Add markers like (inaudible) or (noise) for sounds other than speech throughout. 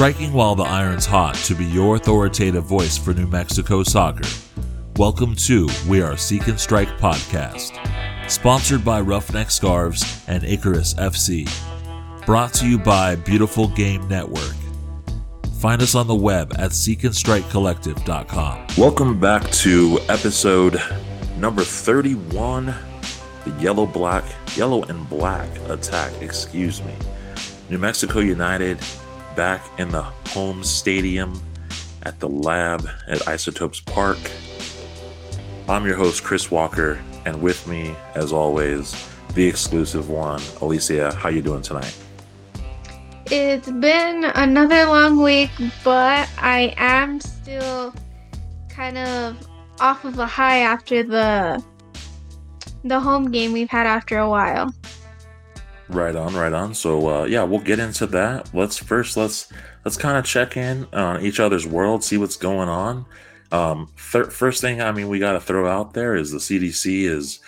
striking while the iron's hot to be your authoritative voice for New Mexico soccer. Welcome to We Are Seek and Strike podcast, sponsored by Roughneck Scarves and Icarus FC, brought to you by Beautiful Game Network. Find us on the web at seekandstrikecollective.com. Welcome back to episode number 31 the yellow black yellow and black attack excuse me new mexico united back in the home stadium at the lab at isotopes park. I'm your host chris walker and with me as always the exclusive one. Alicia how you doing tonight? It's been another long week but i am still kind of off of a high after the the home game we've had after a while. Right on, right on. So uh, yeah, we'll get into that. Let's first let's let's kind of check in on each other's world, see what's going on. Um, th- first thing, I mean, we got to throw out there is the CDC is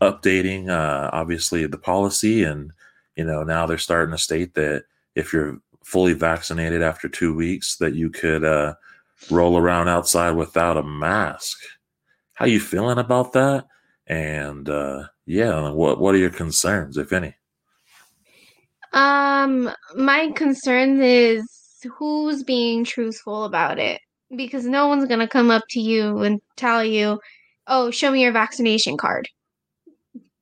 updating, uh, obviously the policy, and you know now they're starting to state that if you're fully vaccinated after two weeks, that you could uh, roll around outside without a mask. How you feeling about that? And uh, yeah, what what are your concerns, if any? Um, my concern is who's being truthful about it because no one's gonna come up to you and tell you, "Oh, show me your vaccination card."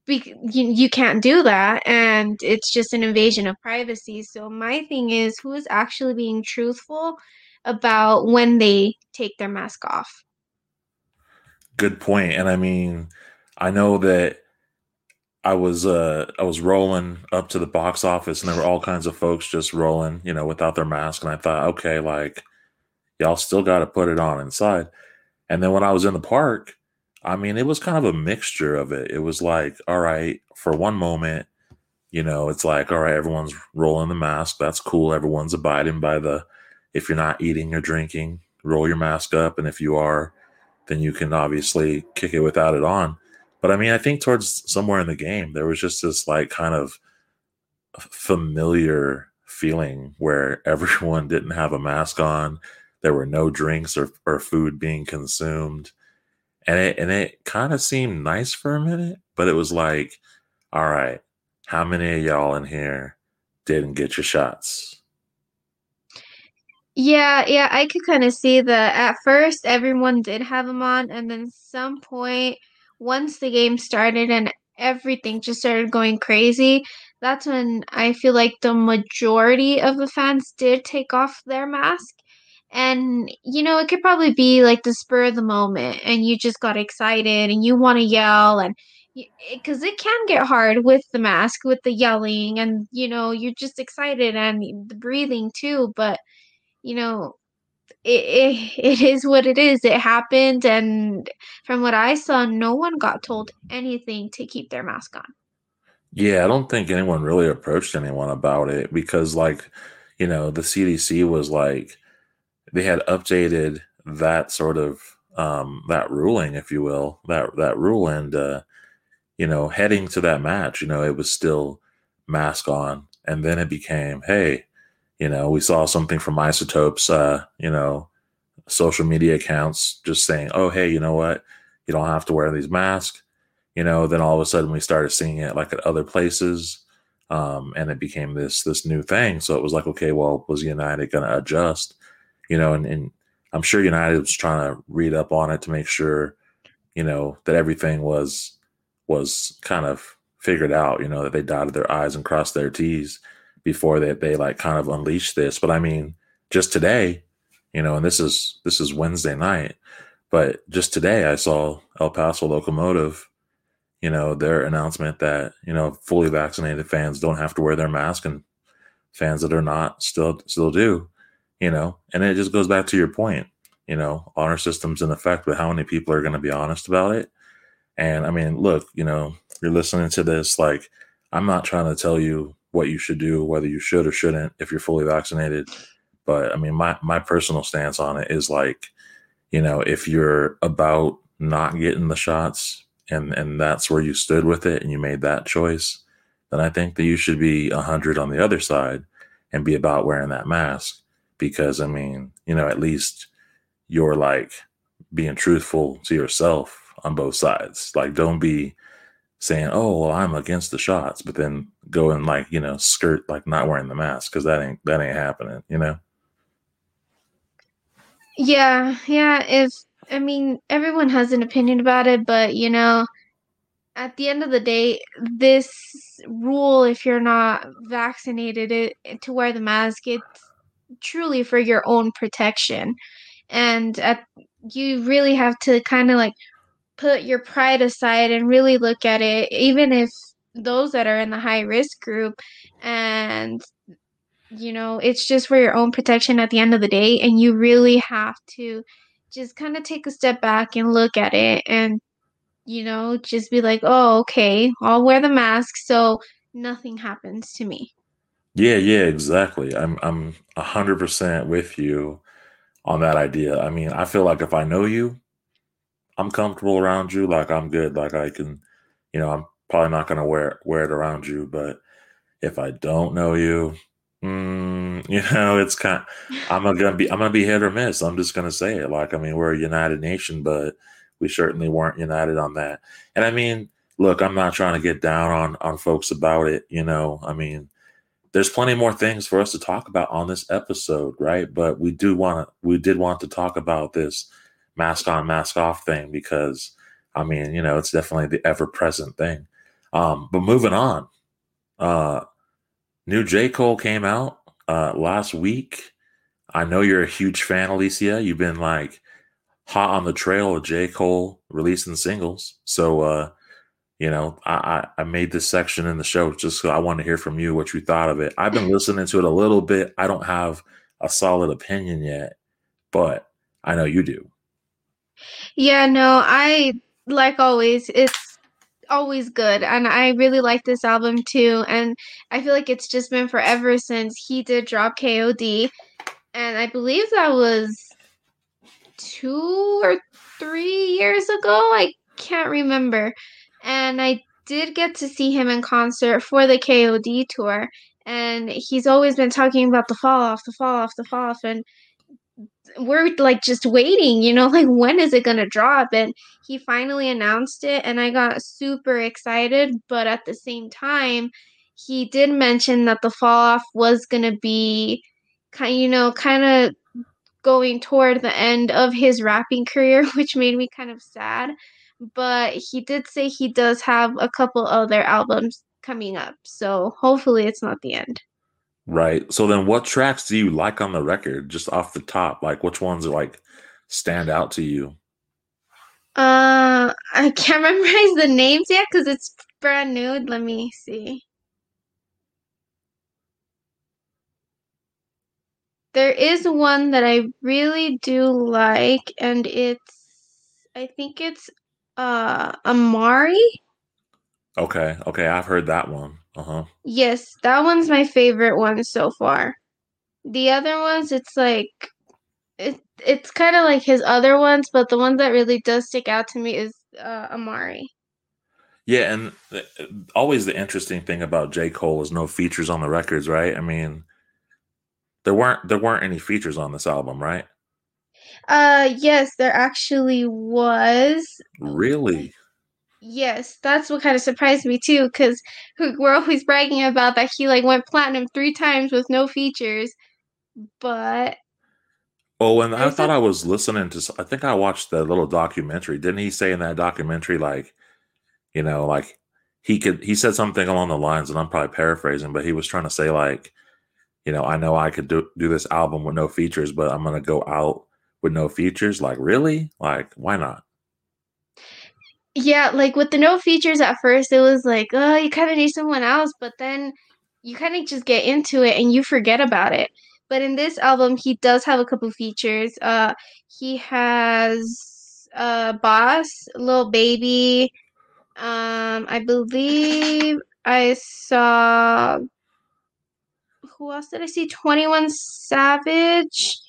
Be- you, you can't do that, and it's just an invasion of privacy. So my thing is, who is actually being truthful about when they take their mask off? Good point, and I mean I know that I was uh I was rolling up to the box office and there were all kinds of folks just rolling, you know, without their mask. And I thought, okay, like y'all still gotta put it on inside. And then when I was in the park, I mean, it was kind of a mixture of it. It was like, all right, for one moment, you know, it's like, all right, everyone's rolling the mask. That's cool. Everyone's abiding by the if you're not eating or drinking, roll your mask up. And if you are, then you can obviously kick it without it on. But I mean, I think towards somewhere in the game, there was just this like kind of familiar feeling where (laughs) everyone didn't have a mask on. There were no drinks or, or food being consumed. And it and it kind of seemed nice for a minute, but it was like, all right, how many of y'all in here didn't get your shots? Yeah, yeah, I could kind of see that at first everyone did have them on, and then some point once the game started and everything just started going crazy, that's when I feel like the majority of the fans did take off their mask. And, you know, it could probably be like the spur of the moment, and you just got excited and you want to yell, and because it can get hard with the mask, with the yelling, and, you know, you're just excited and the breathing too. But, you know, it, it, it is what it is. It happened, and from what I saw, no one got told anything to keep their mask on. Yeah, I don't think anyone really approached anyone about it because, like, you know, the CDC was like they had updated that sort of um, that ruling, if you will, that that rule, and uh, you know, heading to that match, you know, it was still mask on, and then it became, hey, you know, we saw something from Isotopes, uh, you know, social media accounts just saying, oh, hey, you know what? You don't have to wear these masks. You know, then all of a sudden we started seeing it like at other places. Um, and it became this this new thing. So it was like, okay, well, was United going to adjust? You know, and, and I'm sure United was trying to read up on it to make sure, you know, that everything was was kind of figured out. You know, that they dotted their I's and crossed their T's before they, they like kind of unleash this. But I mean, just today, you know, and this is this is Wednesday night, but just today I saw El Paso Locomotive, you know, their announcement that, you know, fully vaccinated fans don't have to wear their mask and fans that are not still still do, you know. And it just goes back to your point, you know, honor systems in effect, but how many people are going to be honest about it? And I mean, look, you know, you're listening to this like I'm not trying to tell you what you should do, whether you should or shouldn't if you're fully vaccinated. But I mean, my my personal stance on it is like, you know, if you're about not getting the shots and and that's where you stood with it and you made that choice, then I think that you should be a hundred on the other side and be about wearing that mask because I mean, you know, at least you're like being truthful to yourself on both sides. Like, don't be saying, "Oh, well, I'm against the shots," but then go and like you know skirt like not wearing the mask because that ain't that ain't happening. You know. Yeah, yeah. If I mean, everyone has an opinion about it, but you know, at the end of the day, this rule, if you're not vaccinated, it, to wear the mask, it's truly for your own protection. And at, you really have to kind of like put your pride aside and really look at it, even if those that are in the high risk group and you know, it's just for your own protection at the end of the day. And you really have to just kind of take a step back and look at it and, you know, just be like, oh, okay, I'll wear the mask so nothing happens to me. Yeah, yeah, exactly. I'm I'm a hundred percent with you on that idea. I mean, I feel like if I know you, I'm comfortable around you. Like I'm good. Like I can, you know, I'm probably not gonna wear wear it around you. But if I don't know you, mm, (laughs) you know, it's kind. I'm gonna be I'm gonna be hit or miss. I'm just gonna say it. Like I mean, we're a united nation, but we certainly weren't united on that. And I mean, look, I'm not trying to get down on on folks about it. You know, I mean, there's plenty more things for us to talk about on this episode, right? But we do want to we did want to talk about this mask on, mask off thing because I mean, you know, it's definitely the ever present thing. Um, but moving on, uh, new J. Cole came out uh, last week. I know you're a huge fan, Alicia. You've been like hot on the trail of J. Cole releasing singles. So, uh, you know, I, I, I made this section in the show just so I want to hear from you what you thought of it. I've been listening to it a little bit. I don't have a solid opinion yet, but I know you do. Yeah, no, I like always, it's always good. And I really like this album too. And I feel like it's just been forever since he did drop KOD. And I believe that was two or three years ago. I can't remember. And I did get to see him in concert for the KOD tour. And he's always been talking about the fall off, the fall off, the fall off. And we're like just waiting, you know, (laughs) like when is it gonna drop? And he finally announced it, and I got super excited. But at the same time, he did mention that the fall off was gonna be kind, you know, kind of going toward the end of his rapping career, (laughs) which made me kind of sad. But he did say he does have a couple other albums coming up, so hopefully it's not the end. Right. So then what tracks do you like on the record just off the top? Like which ones like stand out to you? Uh I can't (laughs) memorize the names yet cuz it's brand new. Let me see. There is one that I really do like and it's I think it's uh Amari. Okay. Okay, I've heard that one. Uh-huh. Yes, that one's my favorite one so far. The other ones, it's like it, it's kind of like his other ones, but the one that really does stick out to me is uh, Amari. Yeah, and always the interesting thing about J. Cole is no features on the records, right? I mean, there weren't there weren't any features on this album, right? Uh yes, there actually was. Really? Yes, that's what kind of surprised me too, because we're always bragging about that he like went platinum three times with no features, but oh, and I thought I was listening to. I think I watched the little documentary. Didn't he say in that documentary, like, you know, like he could he said something along the lines, and I'm probably paraphrasing, but he was trying to say like, you know, I know I could do do this album with no features, but I'm gonna go out with no features. Like, really? Like, why not? Yeah, like with the no features at first, it was like, oh, you kind of need someone else, but then you kind of just get into it and you forget about it. But in this album, he does have a couple features. Uh, he has uh, Bas, Lil Baby. Um, I believe I saw. Who else did I see? Twenty One Savage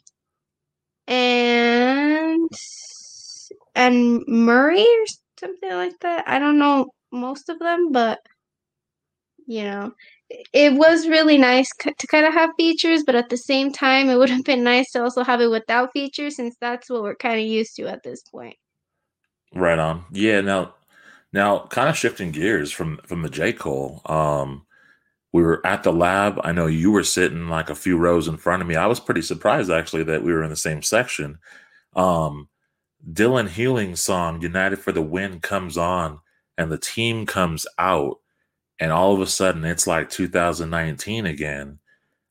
and and Morray something like that. I don't know most of them, but you know, it was really nice to kind of have features, but at the same time, it (laughs) would have been nice to also have it without features since that's what we're kind of used to at this point. Right on. Yeah. Now, now, kind of shifting gears from from the J Cole. Um, we were at the lab. I know you were sitting like a few rows in front of me. I was pretty surprised actually that we were in the same section. Um, Dylan Healing's song "United for the Win" comes on, and the team comes out and all of a sudden it's like 2019 again.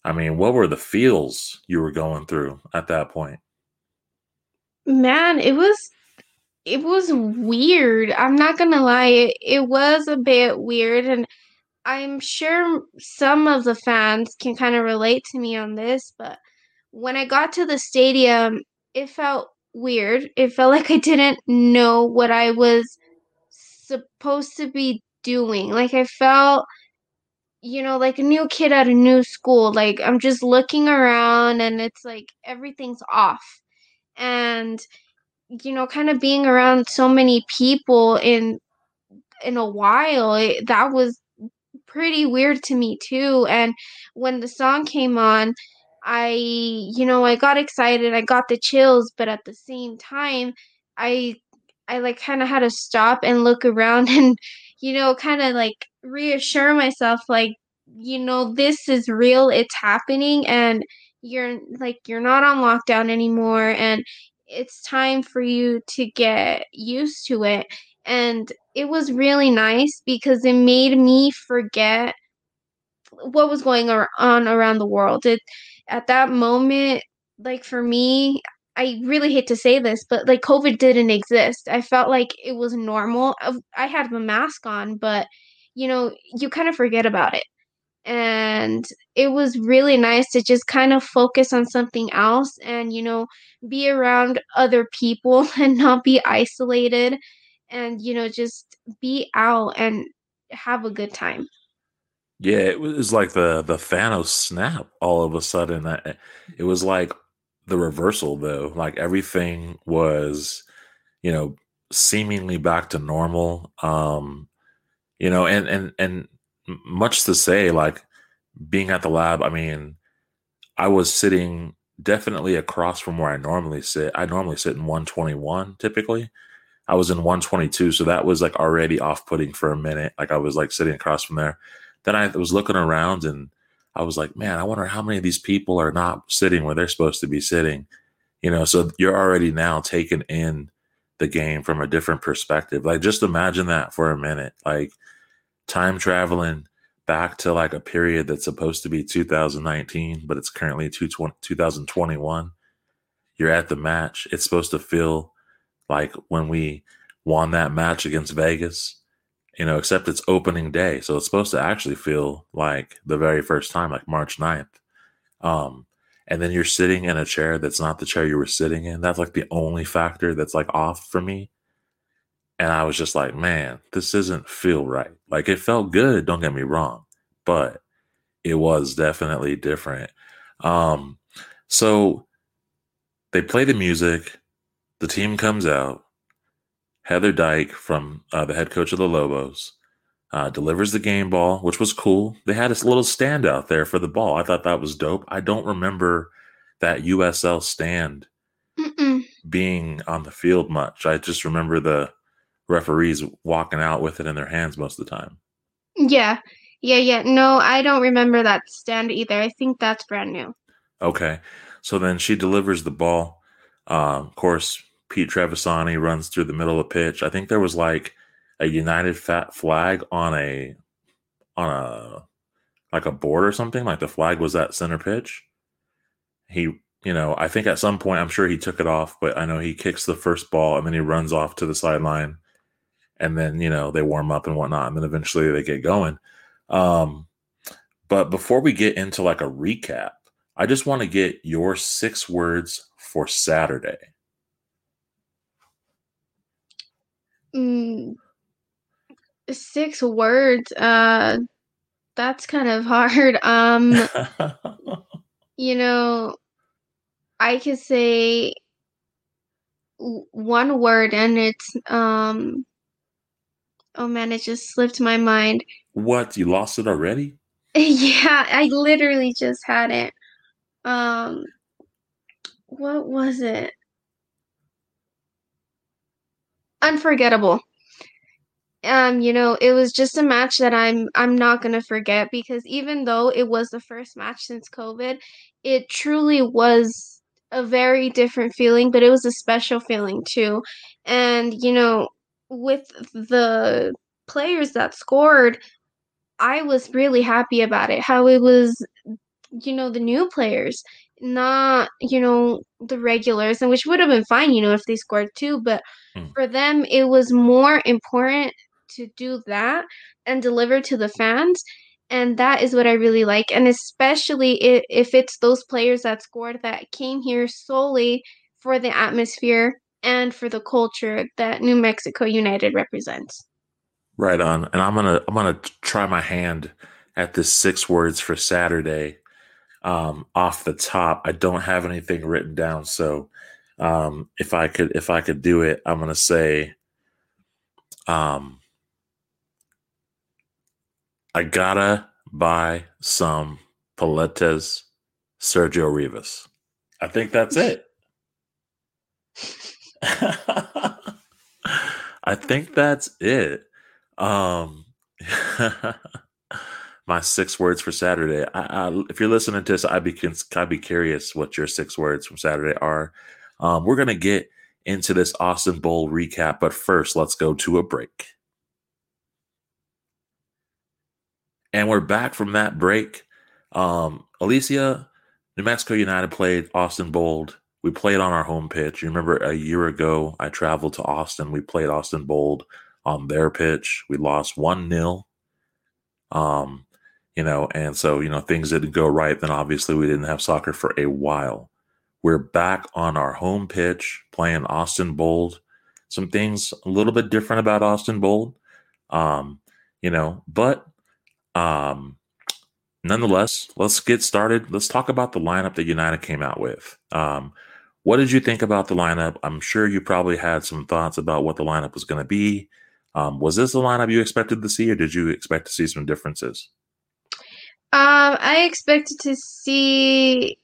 I mean, what were the feels you were going through at that point? Man, it was it was weird. I'm not gonna lie, it, it was a bit weird, and I'm sure some of the fans can kind of relate to me on this, but when I got to the stadium, it felt weird. It felt like I didn't know what I was supposed to be doing. Like I felt you know, like a new kid at a new school. Like I'm just looking around and it's like everything's off. And you know, kind of being around so many people in in a while, it, that was pretty weird to me too. And when the song came on, I, you know, I got excited, I got the chills, but at the same time, I I like kind of had to stop and look around (laughs) and you know, kind of like reassure myself like, you know, this is real, it's happening and you're like you're not on lockdown anymore and it's time for you to get used to it. And it was really nice because it made me forget what was going on around the world. It at that moment, like for me, I really hate to say this, but like COVID didn't exist. I felt like it was normal. I had the mask on, but you know, you kind of forget about it. And it was really nice to just kind of focus on something else and, you know, be around other people (laughs) and not be isolated and, you know, just be out and have a good time. Yeah, it was like the the Thanos snap all of a sudden. It was like the reversal though. Like everything was, you know, seemingly back to normal. Um, you know, and and and much to say, like being at the lab, I mean, I was sitting definitely across from where I normally sit. I normally sit in 121 typically. I was in 122, so that was like already off putting for a minute. Like I was like sitting across from there. Then I was looking around and I was like, man, I wonder how many of these people are not sitting where they're supposed to be sitting. You know, so you're already now taking in the game from a different perspective. Like, just imagine that for a minute. Like, time traveling back to like a period that's supposed to be 2019, but it's currently 2021. You're at the match. It's supposed to feel like when we won that match against Vegas you know, except it's opening day. So it's supposed to actually feel like the very first time, like March 9th. Um, and then you're sitting in a chair that's not the chair you were sitting in. That's like the only factor that's like off for me. And I was just like, man, this doesn't feel right. Like it felt good, don't get me wrong, but it was definitely different. Um, so they play the music, the team comes out, Heather Dyche from uh, the head coach of the Lobos uh, delivers the game ball, which was cool. They had a little stand out there for the ball. I thought that was dope. I don't remember that USL stand Mm-mm. being on the field much. I just remember the referees walking out with it in their hands most of the time. Yeah. Yeah, yeah. No, I don't remember that stand either. I think that's brand new. Okay. So then she delivers the ball. Uh, of course, Pete Trevisani runs through the middle of the pitch. I think there was like a United fat flag on a on a like a board or something. Like the flag was at center pitch. He, you know, I think at some point I'm sure he took it off, but I know he kicks the first ball and then he runs off to the sideline, and then you know they warm up and whatnot, and then eventually they get going. Um, but before we get into like a recap, I just want to get your six words for Saturday. Mm, six words. Uh, that's kind of hard. (laughs) Um, (laughs) you know, I could say one word, and it's um. Oh man, it just slipped my mind. What? You lost it already? (laughs) Yeah, I literally just had it. Um, what was it? Unforgettable. Um, you know, it was just a match that I'm I'm not gonna forget because even though it was the first match since COVID, it truly was a very different feeling, but it was a special feeling too. And, you know, with the players that scored, I was really happy about it. How it was, you know, the new players, not, you know, the regulars, and which would have been fine, you know, if they scored two. but Hmm. for them it was more important to do that and deliver to the fans. And that is what I really like. And especially if, if it's those players that scored that came here solely for the atmosphere and for the culture that New Mexico United represents. Right on. And I'm gonna I'm gonna try my hand at this six words for Saturday. Um, off the top, I don't have anything written down, so um, if I could if I could do it, I'm gonna say um, I gotta buy some paletas, Sergio Rivas. I think that's it. (laughs) I think that's it. Um, (laughs) my six words for Saturday. I, I, if you're listening to this, I'd be I'd be curious what your six words from Saturday are. Um, we're gonna get into this Austin Bold recap, but first, let's go to a break. And we're back from that break. Um, Alicia, New Mexico United played Austin Bold. We played on our home pitch. You remember a year ago, I traveled to Austin. We played Austin Bold on their pitch. We lost 1 0. Um, you know, and so, you know, things didn't go right. Then obviously we didn't have soccer for a while. We're back on our home pitch playing Austin Bold. Some things a little bit different about Austin Bold. Um, you know, but um, nonetheless, let's get started. Let's talk about the lineup that United came out with. Um, what did you think about the lineup? I'm sure you probably had some thoughts about what the lineup was going to be. Um, was this the lineup you expected to see, or did you expect to see some differences? Um, I expected to see,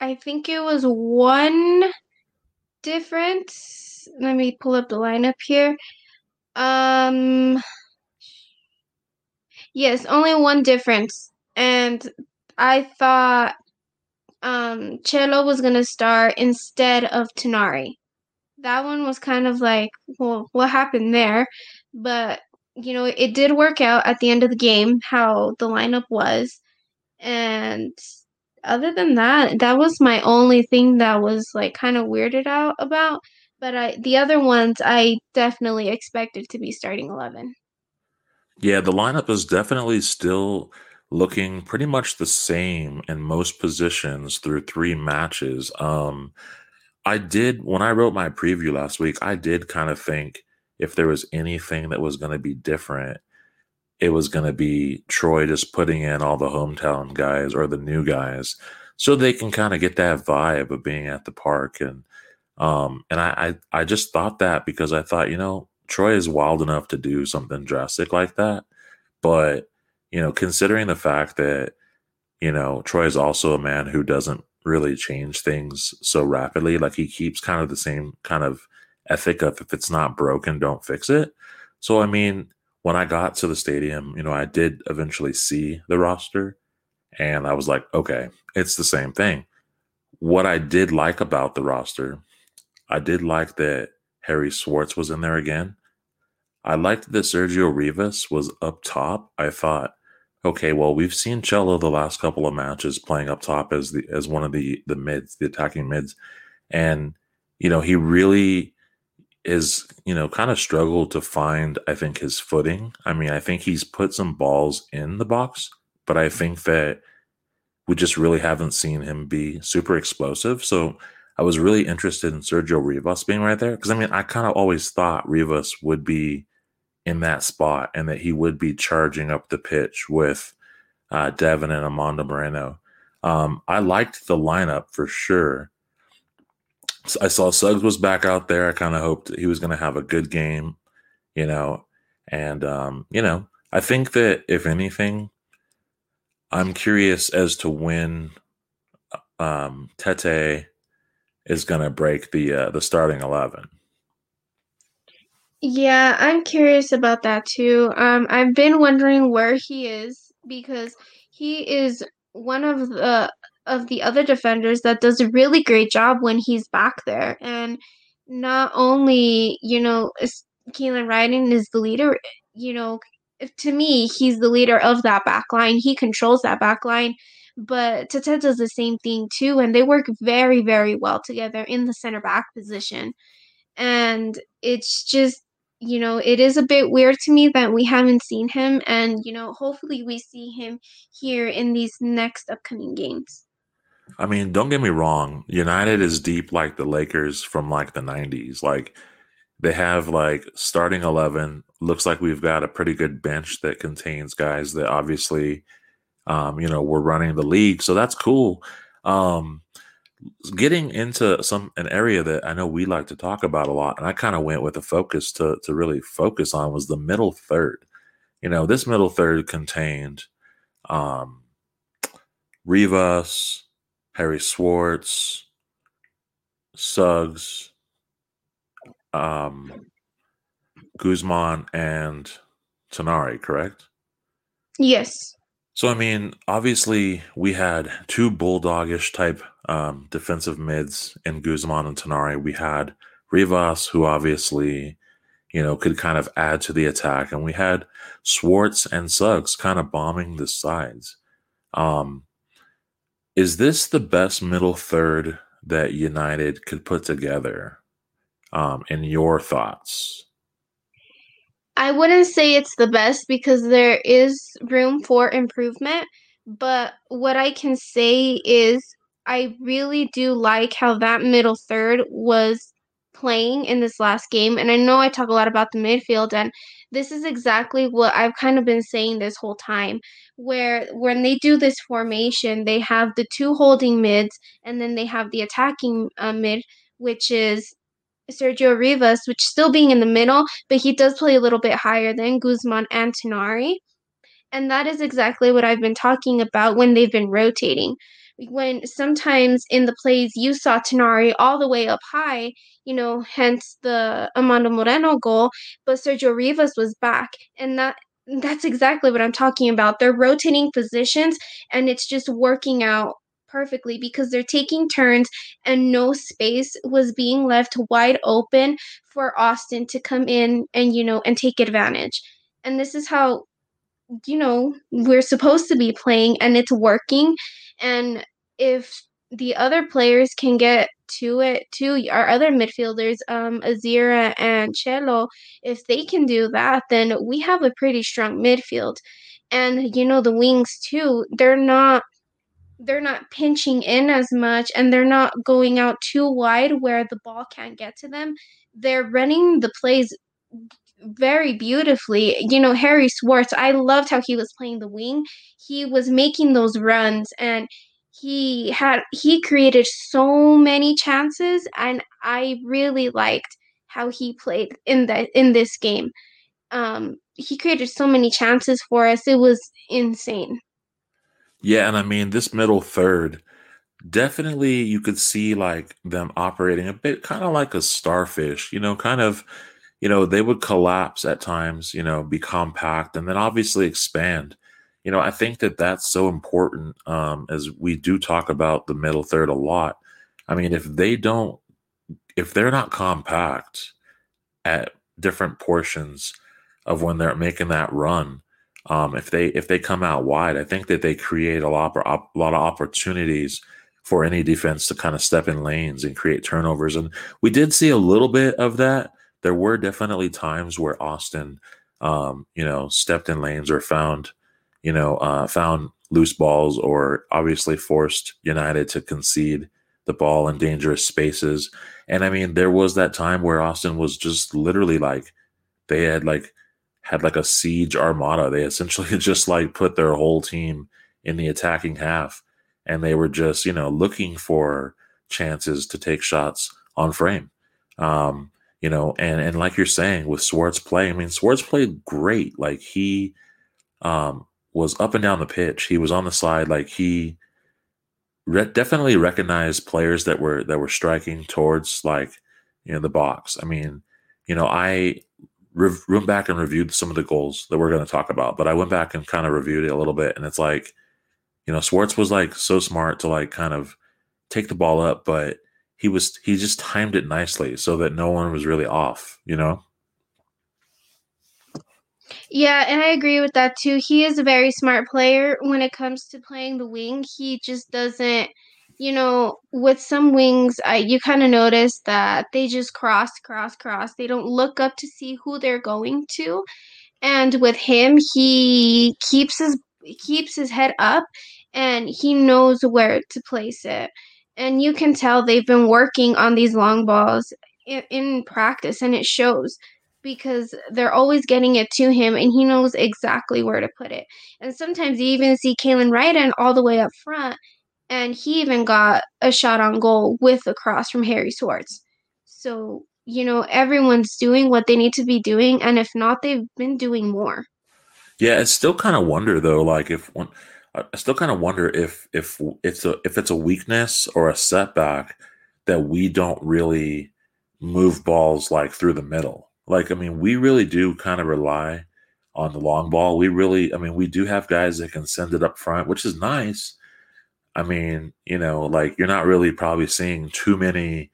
I think it was one difference. Let me pull up the lineup here. Um, yes, only one difference. And I thought um Cello was gonna start instead of Tinari. That one was kind of like, well, what happened there? But you know, it did work out at the end of the game how the lineup was. And other than that, that was my only thing that was like kind of weirded out about. But I, the other ones, I definitely expected to be starting 11. Yeah, the lineup is definitely still looking pretty much the same in most positions through three matches. Um, I did when I wrote my preview last week, I did kind of think if there was anything that was going to be different, it was going to be Troy just putting in all the hometown guys or the new guys so they can kind of get that vibe of being at the park and um and I, I I just thought that because I thought, you know, Troy is wild enough to do something drastic like that. But, you know, considering the fact that, you know, Troy is also a man who doesn't really change things so rapidly. Like he keeps kind of the same kind of ethic of if it's not broken, don't fix it. So I mean, when I got to the stadium, you know, I did eventually see the roster and I was like, okay, it's the same thing. What I did like about the roster, I did like that Harry Swartz was in there again. I liked that Sergio Rivas was up top. I thought, okay, well, we've seen Cello the last couple of matches playing up top as the as one of the the mids, the attacking mids, and you know he really is you know kind of struggled to find I think his footing. I mean, I think he's put some balls in the box, but I think that we just really haven't seen him be super explosive. So I was really interested in Sergio Rivas being right there because I mean I kind of always thought Rivas would be in that spot and that he would be charging up the pitch with uh, Devin and Amando Moreno. Um, I liked the lineup for sure. I saw Suggs was back out there. I kind of hoped he was going to have a good game, you know. And, um, you know, I think that if anything, I'm curious as to when um, Tete is going to break the uh, the starting eleven. Yeah, I'm curious about that too. Um, I've been wondering where he is because he is one of the of the other defenders that does a really great job when he's back there. And not only, you know, Kalen Ryden is the leader, you know, to me, he's the leader of that back line. He controls that back line. But Tete does the same thing too, and they work very, very well together in the center back position. And it's just you know, it is a bit weird to me that we haven't seen him, and you know, hopefully we see him here in these next upcoming games. I mean, don't get me wrong, United is deep like the Lakers from like the 90s. Like they have like starting 11, looks like we've got a pretty good bench that contains guys that obviously um, you know, we're running the league, so that's cool. Um, getting into some an area that I know we like to talk about a lot, and I kind of went with a focus to to really focus on was the middle third. You know, this middle third contained um, Rivas, Harry Swartz, Suggs, um, Guzman, and Tinari, correct? Yes. So I mean, obviously we had two bulldogish type um, defensive mids in Guzman and Tinari. We had Rivas, who obviously, you know, could kind of add to the attack, and we had Schwartz and Suggs kind of bombing the sides. Um, is this the best middle third that United could put together? Um, in your thoughts? I wouldn't say it's the best because there is room for improvement, but what I can say is I really do like how that middle third was playing in this last game. And I know I talk a lot about the midfield, and this is exactly what I've kind of been saying this whole time. Where when they do this formation, they have the two holding mids, and then they have the attacking uh, mid, which is Sergio Rivas, which still being in the middle, but he does play a little bit higher than Guzman and Tinari. And that is exactly what I've been talking about when they've been rotating. When sometimes in the plays you saw Tinari all the way up high, you know, hence the Amando Moreno goal, but Sergio Rivas was back. And that that's exactly what I'm talking about. They're rotating positions and it's just working out perfectly because they're taking turns and no space was being left wide open for Austin to come in and you know and take advantage. And this is how you know we're supposed to be playing and it's working and if the other players can get to it too our other midfielders um Azira and Chelo if they can do that then we have a pretty strong midfield and you know the wings too they're not they're not pinching in as much and they're not going out too wide where the ball can't get to them. They're running the plays very beautifully. You know, Harry Swartz, I loved how he was playing the wing. He was making those runs and he had he created so many chances and I really liked how he played in the in this game. Um he created so many chances for us. It was insane. Yeah, and I mean this middle third, definitely you could see like them operating a bit kind of like a starfish, you know, kind of, you know, they would collapse at times, you know, be compact and then obviously expand. You know, I think that that's so important um, as we do talk about the middle third a lot. I mean, if they don't, if they're not compact at different portions of when they're making that run, um, if they if they come out wide, I think that they create a lot a lot of opportunities for any defense to kind of step in lanes and create turnovers. And we did see a little bit of that. There were definitely times where Austin, um, you know, stepped in lanes or found, you know, uh, found loose balls or obviously forced United to concede the ball in dangerous spaces. And I mean, there was that time where Austin was just literally like they had like had like a siege armada. They essentially (laughs) just like put their whole team in the attacking half and they were just, you know, looking for chances to take shots on frame. Um, you know, and and like you're saying with Swartz play, I mean Swartz played great. Like he um was up and down the pitch. He was on the side, like he re- definitely recognized players that were that were striking towards like you know the box. I mean, you know, I re- went back and reviewed some of the goals that we're going to talk about, but I went back and kind of reviewed it a little bit, and it's like, you know, Swartz was like so smart to like kind of take the ball up, but he was he just timed it nicely so that no one was really off, you know. Yeah, and I agree with that too. He is a very smart player when it comes to playing the wing. He just doesn't, you know, with some wings, I you kind of notice that they just cross, cross, cross. They don't look up to see who they're going to. And with him, he keeps his keeps his head up and he knows where to place it. And you can tell they've been working on these long balls in, in practice and it shows because they're always getting it to him and he knows exactly where to put it. And sometimes you even see Kalen Ryden all the way up front and he even got a shot on goal with a cross from Harry Swartz. So, you know, everyone's doing what they need to be doing and if not they've been doing more. Yeah, I still kind of wonder though like if one I still kind of wonder if if it's a if it's a weakness or a setback that we don't really move balls like through the middle like, I mean, we really do kind of rely on the long ball. We really, I mean, we do have guys that can send it up front, which is nice. I mean, you know, like you're not really probably seeing too many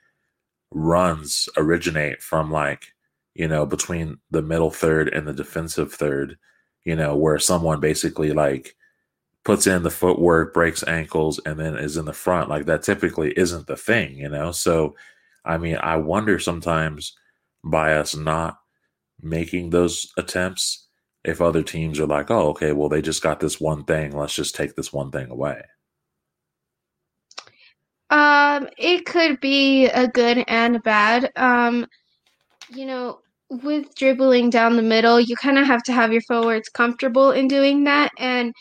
runs originate from like, you know, between the middle third and the defensive third, you know, where someone basically like puts in the footwork, breaks ankles, and then is in the front. Like that typically isn't the thing, you know? So, I mean, I wonder sometimes by us not making those attempts if other teams are like, oh, okay, well, they just got this one thing. Let's just take this one thing away. Um, it could be a good and a bad. Um, you know, with dribbling down the middle, you kind of have to have your forwards comfortable in doing that. And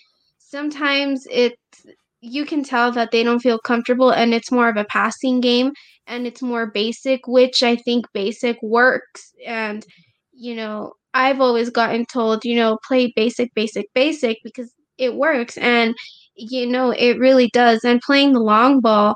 sometimes it's, you can tell that they don't feel comfortable and it's more of a passing game and it's more basic, which I think basic works. And, you know, I've always gotten told, you know, play basic, basic, basic because it works. And, you know, it really does. And playing the long ball,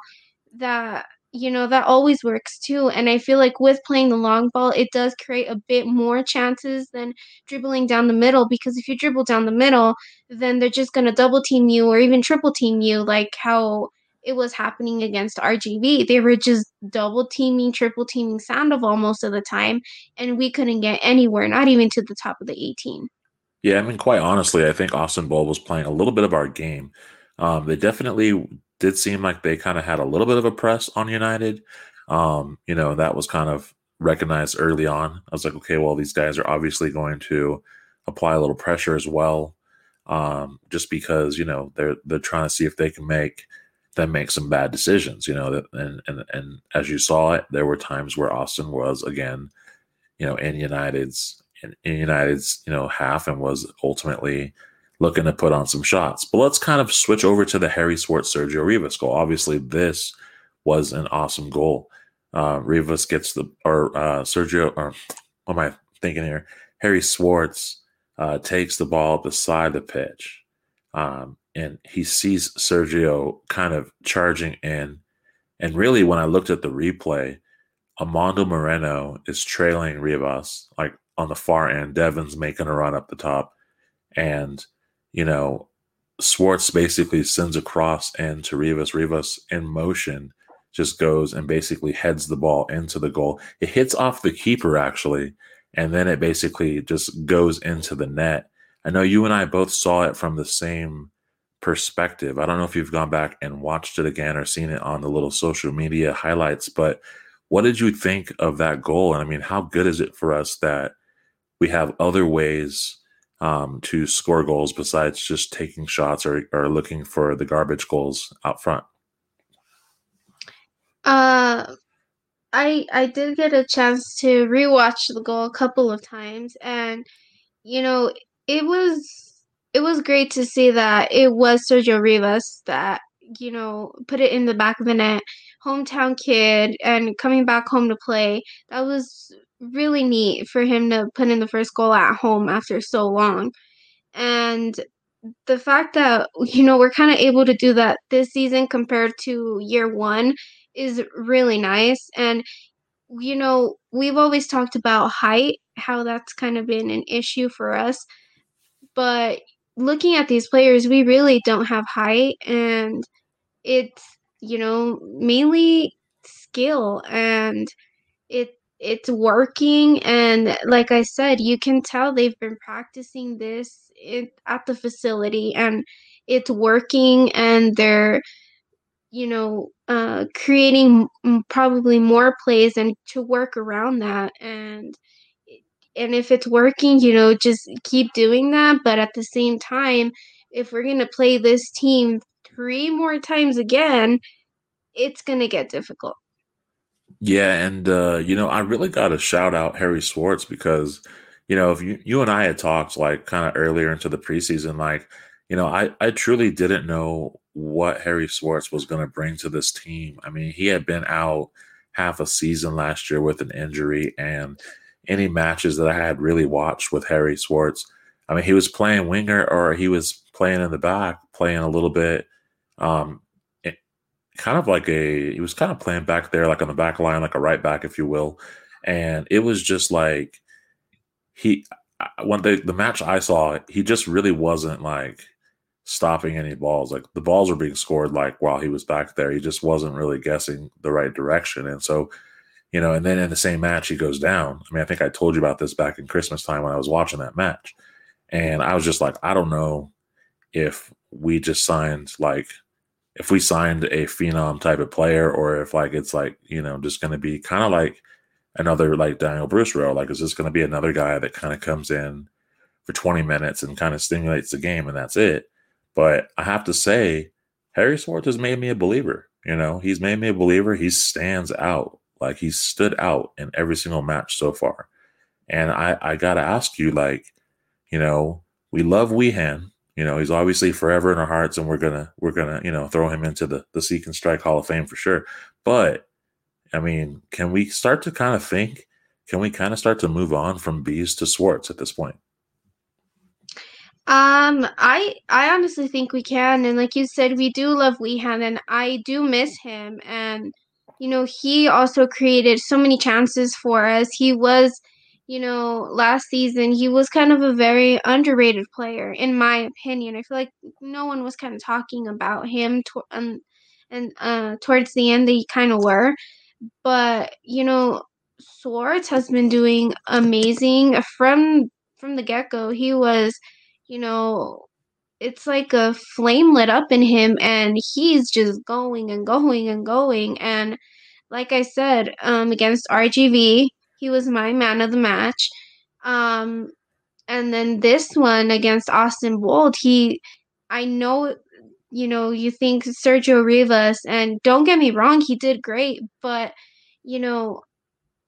that you know, that always works too. And I feel like with playing the long ball, it does create a bit more chances than dribbling down the middle because if you dribble down the middle, then they're just going to double team you or even triple team you, like how it was happening against RGV. They were just double teaming, triple teaming Sandoval most of the time, and we couldn't get anywhere, not even to the top of the 18. Yeah, I mean, quite honestly, I think Austin Bold was playing a little bit of our game. Um, they definitely did seem like they kind of had a little bit of a press on United. Um, you know, that was kind of recognized early on. I was like, okay, well, these guys are obviously going to apply a little pressure as well, um, just because you know they're they're trying to see if they can make them make some bad decisions. You know, and and and as you saw it, there were times where Austin was again, you know, in United's in, in United's you know half and was ultimately looking to put on some shots. But let's kind of switch over to the Harry Swartz Sergio Rivas goal. Obviously, this was an awesome goal. Uh, Rivas gets the or uh, Sergio or what am I thinking here? Harry Swartz uh, takes the ball up the side of the pitch, um, and he sees Sergio kind of charging in. And really, when I looked at the replay, Amando Moreno is trailing Rivas like on the far end. Devon's making a run up the top, and you know, Swartz basically sends a cross into Rivas. Rivas in motion just goes and basically heads the ball into the goal. It hits off the keeper actually, and then it basically just goes into the net. I know you and I both saw it from the same perspective. I don't know if you've gone back and watched it again or seen it on the little social media highlights, but what did you think of that goal? And I mean, how good is it for us that we have other ways um, to score goals besides just taking shots or, or looking for the garbage goals out front? Uh, I I did get a chance to rewatch the goal a couple of times, and you know it was it was great to see that it was Sergio Rivas that you know put it in the back of the net, hometown kid, and coming back home to play. That was really neat for him to put in the first goal at home after so long. And the fact that you know we're kind of able to do that this season compared to year one is really nice and you know we've always talked about height how that's kind of been an issue for us but looking at these players we really don't have height and it's you know mainly skill and it it's working and like i said you can tell they've been practicing this at the facility and it's working and they're you know uh, creating probably more plays and to work around that and and if it's working you know just keep doing that but at the same time if we're going to play this team three more times again it's going to get difficult Yeah, and uh, you know, I really got to shout out Harry Swartz because, you know, if you you and I had talked like kind of earlier into the preseason, like, you know, I I truly didn't know what Harry Swartz was going to bring to this team. I mean, he had been out half a season last year with an injury, and any matches that I had really watched with Harry Swartz, I mean, he was playing winger or he was playing in the back, playing a little bit. Um, kind of like a he was kind of playing back there like on the back line like a right back if you will. And it was just like he when the the match I saw he just really wasn't like stopping any balls. Like the balls were being scored like while he was back there. He just wasn't really guessing the right direction. And so you know and then in the same match he goes down. I mean I think I told you about this back in Christmas time when I was watching that match. And I was just like I don't know if we just signed like if we signed a phenom type of player or if like it's like you know just going to be kind of like another like Daniel Bruce role like is this going to be another guy that kind of comes in for 20 minutes and kind of stimulates the game and that's it. But I have to say Harry Swartz has made me a believer you know? He's made me a believer. He stands out. Like he's stood out in every single match so far. And I I got to ask you like you know we love Wehan you know, he's obviously forever in our hearts, and we're gonna we're gonna you know throw him into the the Seek and Strike Hall of Fame for sure. But I mean, can we start to kind of think? Can we kind of start to move on from bees to Swartz at this point? Um, I I honestly think we can, and like you said, we do love Wehan, and I do miss him. And you know, he also created so many chances for us. He was, you know, last season he was kind of a very underrated player, in my opinion. I feel like no one was kind of talking about him, to- um, and uh, towards the end they kind of were. But you know, Swartz has been doing amazing from from the get go. He was you know, it's like a flame lit up in him and he's just going and going and going. And like I said, um, against RGV, he was my man of the match. Um, and then this one against Austin Bold, he, I know, you know, you think Sergio Rivas, and don't get me wrong, he did great, but, you know,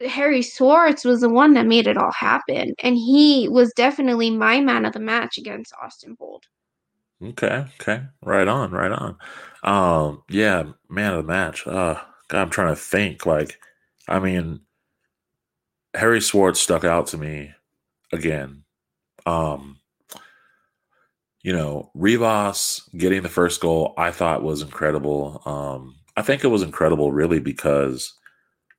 Harry Swartz was the one that made it all happen. And he was definitely my man of the match against Austin Bold. Okay, okay, right on, right on. Um, yeah, man of the match. Uh, God, I'm trying to think. Like, I mean, Harry Swartz stuck out to me again. Um, you know, Rivas getting the first goal, I thought was incredible. Um, I think it was incredible, really, because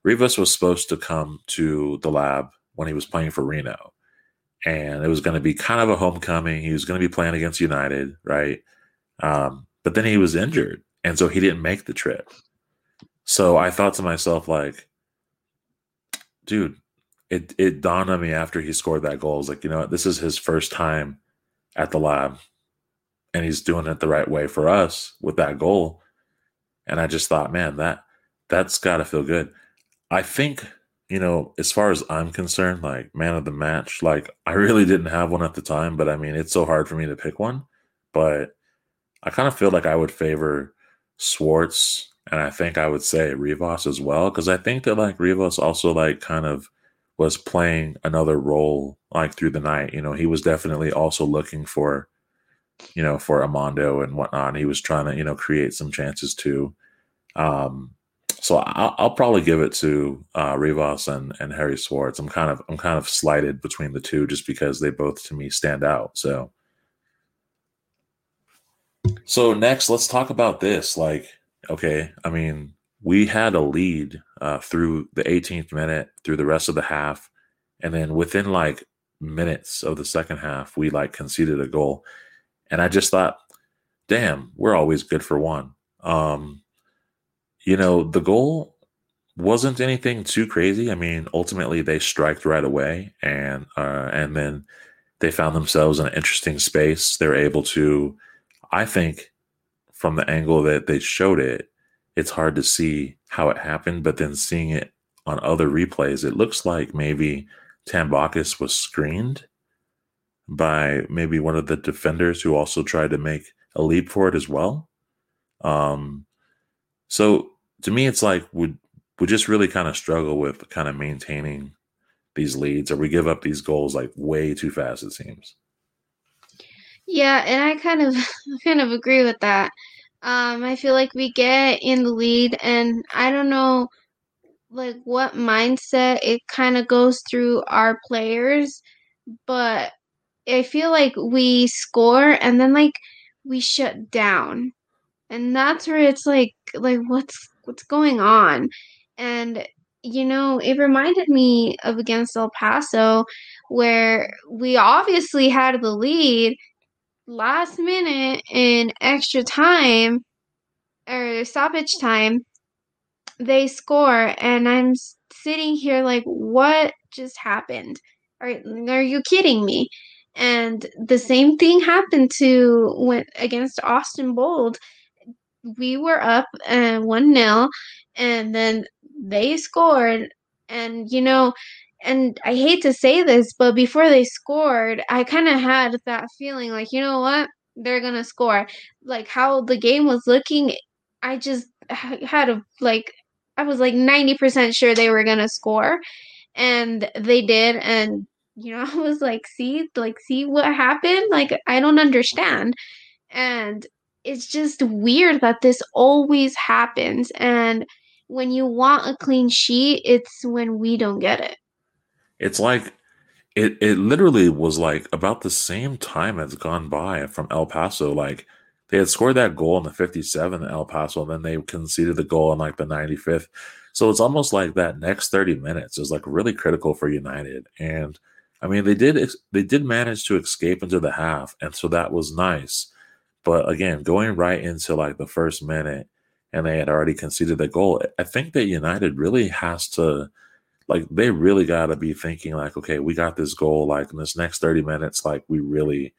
Rivas was supposed to come to the lab when he was playing for Reno, and it was going to be kind of a homecoming. He was going to be playing against United, right? Um, but then he was injured, and so he didn't make the trip. So I thought to myself, like, dude, it it dawned on me after he scored that goal. I was like, you know what, this is his first time at the lab, and he's doing it the right way for us with that goal. And I just thought, man, that that's got to feel good. I think, you know, as far as I'm concerned, like man of the match, like I really didn't have one at the time, but I mean, it's so hard for me to pick one. But I kind of feel like I would favor Swartz and I think I would say Rivas as well because I think that like Rivas also like kind of was playing another role like through the night. You know, he was definitely also looking for, you know, for Amando and whatnot. He was trying to you know create some chances too. Um, so I'll, I'll, probably give it to uh, Rivas and, and Harry Swartz. I'm kind of I'm kind of slighted between the two just because they both to me stand out. So So next, let's talk about this. Like, okay, I mean, we had a lead uh, through the 18th minute, through the rest of the half, and then within like minutes of the second half, we like conceded a goal, and I just thought, damn, we're always good for one. Um, you know, the goal wasn't anything too crazy. I mean, ultimately they striked right away, and uh, and then they found themselves in an interesting space. They were able to, I think, from the angle that they showed it, it's hard to see how it happened. But then seeing it on other replays, it looks like maybe Tambakis was screened by maybe one of the defenders who also tried to make a leap for it as well. Um, so to me, it's like would we just really kind of struggle with kind of maintaining these leads, or we give up these goals like way too fast. It seems. Yeah, and I kind of (laughs) kind of agree with that. Um, I feel like we get in the lead, and I don't know, like what mindset it kind of goes through our players, but I feel like we score and then like we shut down, and that's where it's like like what's what's going on, and you know it reminded me of against El Paso, where we obviously had the lead last minute in extra time or stoppage time, they score, and I'm sitting here like, what just happened? Are are you kidding me? And the same thing happened to when against Austin Bold. We were up uh, one 0 and then they scored, and you know and I hate to say this, but before they scored, I kind of had that feeling like, you know what? They're going to score. Like how the game was looking, I just had a like I was like 90% sure they were going to score and they did and you know, (laughs) I was like, "See? Like see what happened? Like I don't understand." And it's just weird that this always happens and when you want a clean sheet, it's when we don't get it. It's like it it literally was like about the same time has gone by from El Paso. Like they had scored that goal in the 57th El Paso, and then they conceded the goal in like the 95th. So it's almost like that next 30 minutes is like really critical for United. And I mean, they did they did manage to escape into the half, and so that was nice. But again, going right into like the first minute, and they had already conceded the goal. I think that United really has to like they really got to be thinking like okay we got this goal like in this next 30 minutes like we really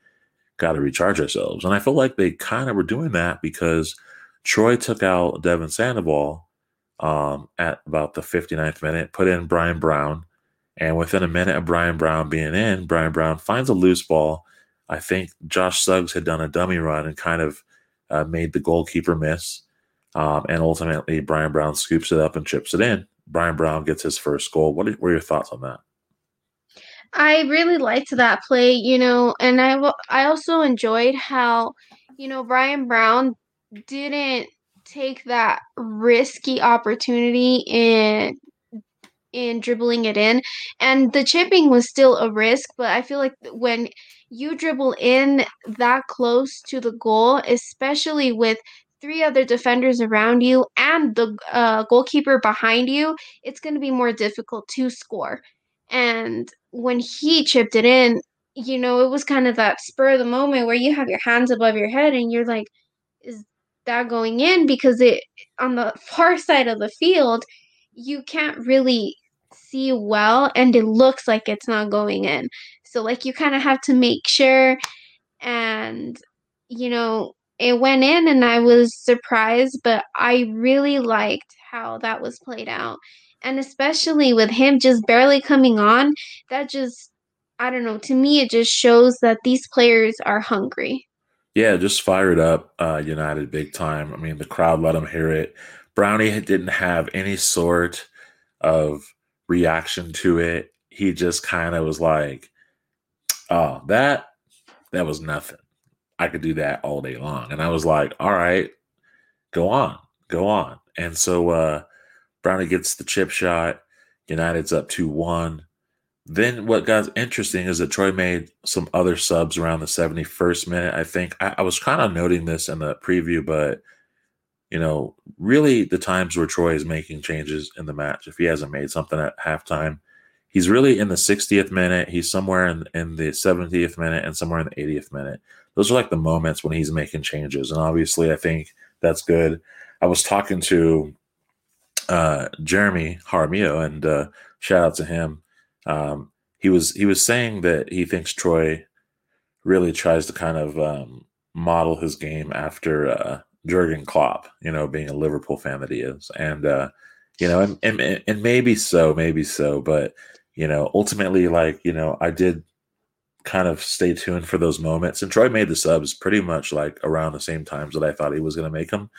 got to recharge ourselves. And i feel like they kind of were doing that because troy took out devon sandoval um, at about the 59th minute put in brian brown and within a minute of brian brown being in brian brown finds a loose ball. I think josh suggs had done a dummy run and kind of uh, made the goalkeeper miss um, and ultimately brian brown scoops it up and chips it in Brian Brown gets his first goal. What were your thoughts on that? I really liked that play, you know, and I I also enjoyed how, you know, Brian Brown didn't take that risky opportunity in in dribbling it in and the chipping was still a risk but i feel like when you dribble in that close to the goal especially with three other defenders around you and the uh, goalkeeper behind you, it's going to be more difficult to score. And when he chipped it in, you know, it was kind of that spur of the moment where you have your hands above your head and you're like, is that going in? Because it on the far side of the field, you can't really see well and it looks like it's not going in. So like you kind of have to make sure and you know it went in and I was surprised, but I really liked how that was played out. And especially with him just barely coming on, that just, I don't know, to me, it just shows that these players are hungry. Yeah, just fired up uh, United big time. I mean, the crowd let him hear it. Brownie didn't have any sort of reaction to it. He just kind of was like, oh, that, that was nothing. I could do that all day long. And I was like, all right, go on, go on. And so uh Brownie gets the chip shot. United's up 2 1. then what got interesting is that Troy made some other subs around the 71st minute. I think I, I was kind of noting this in the preview, but you know, really the times where Troy is making changes in the match, if he hasn't made something at halftime, he's really in the 60th minute, he's somewhere in, in the 70th minute, and somewhere in the 80th minute. Those are like the moments when he's making changes. And obviously, I think that's good. I was talking to uh, Jeremy Harmio, and uh, shout out to him. Um, he was he was saying that he thinks Troy really tries to kind of um, model his game after uh, Jurgen Klopp, you know, being a Liverpool fan that he is, and uh, you know, and, and and maybe so, maybe so, but you know, ultimately, like you know, I did kind of stay tuned for those moments, and Troy made the subs pretty much like around the same times that I thought he was going to make them.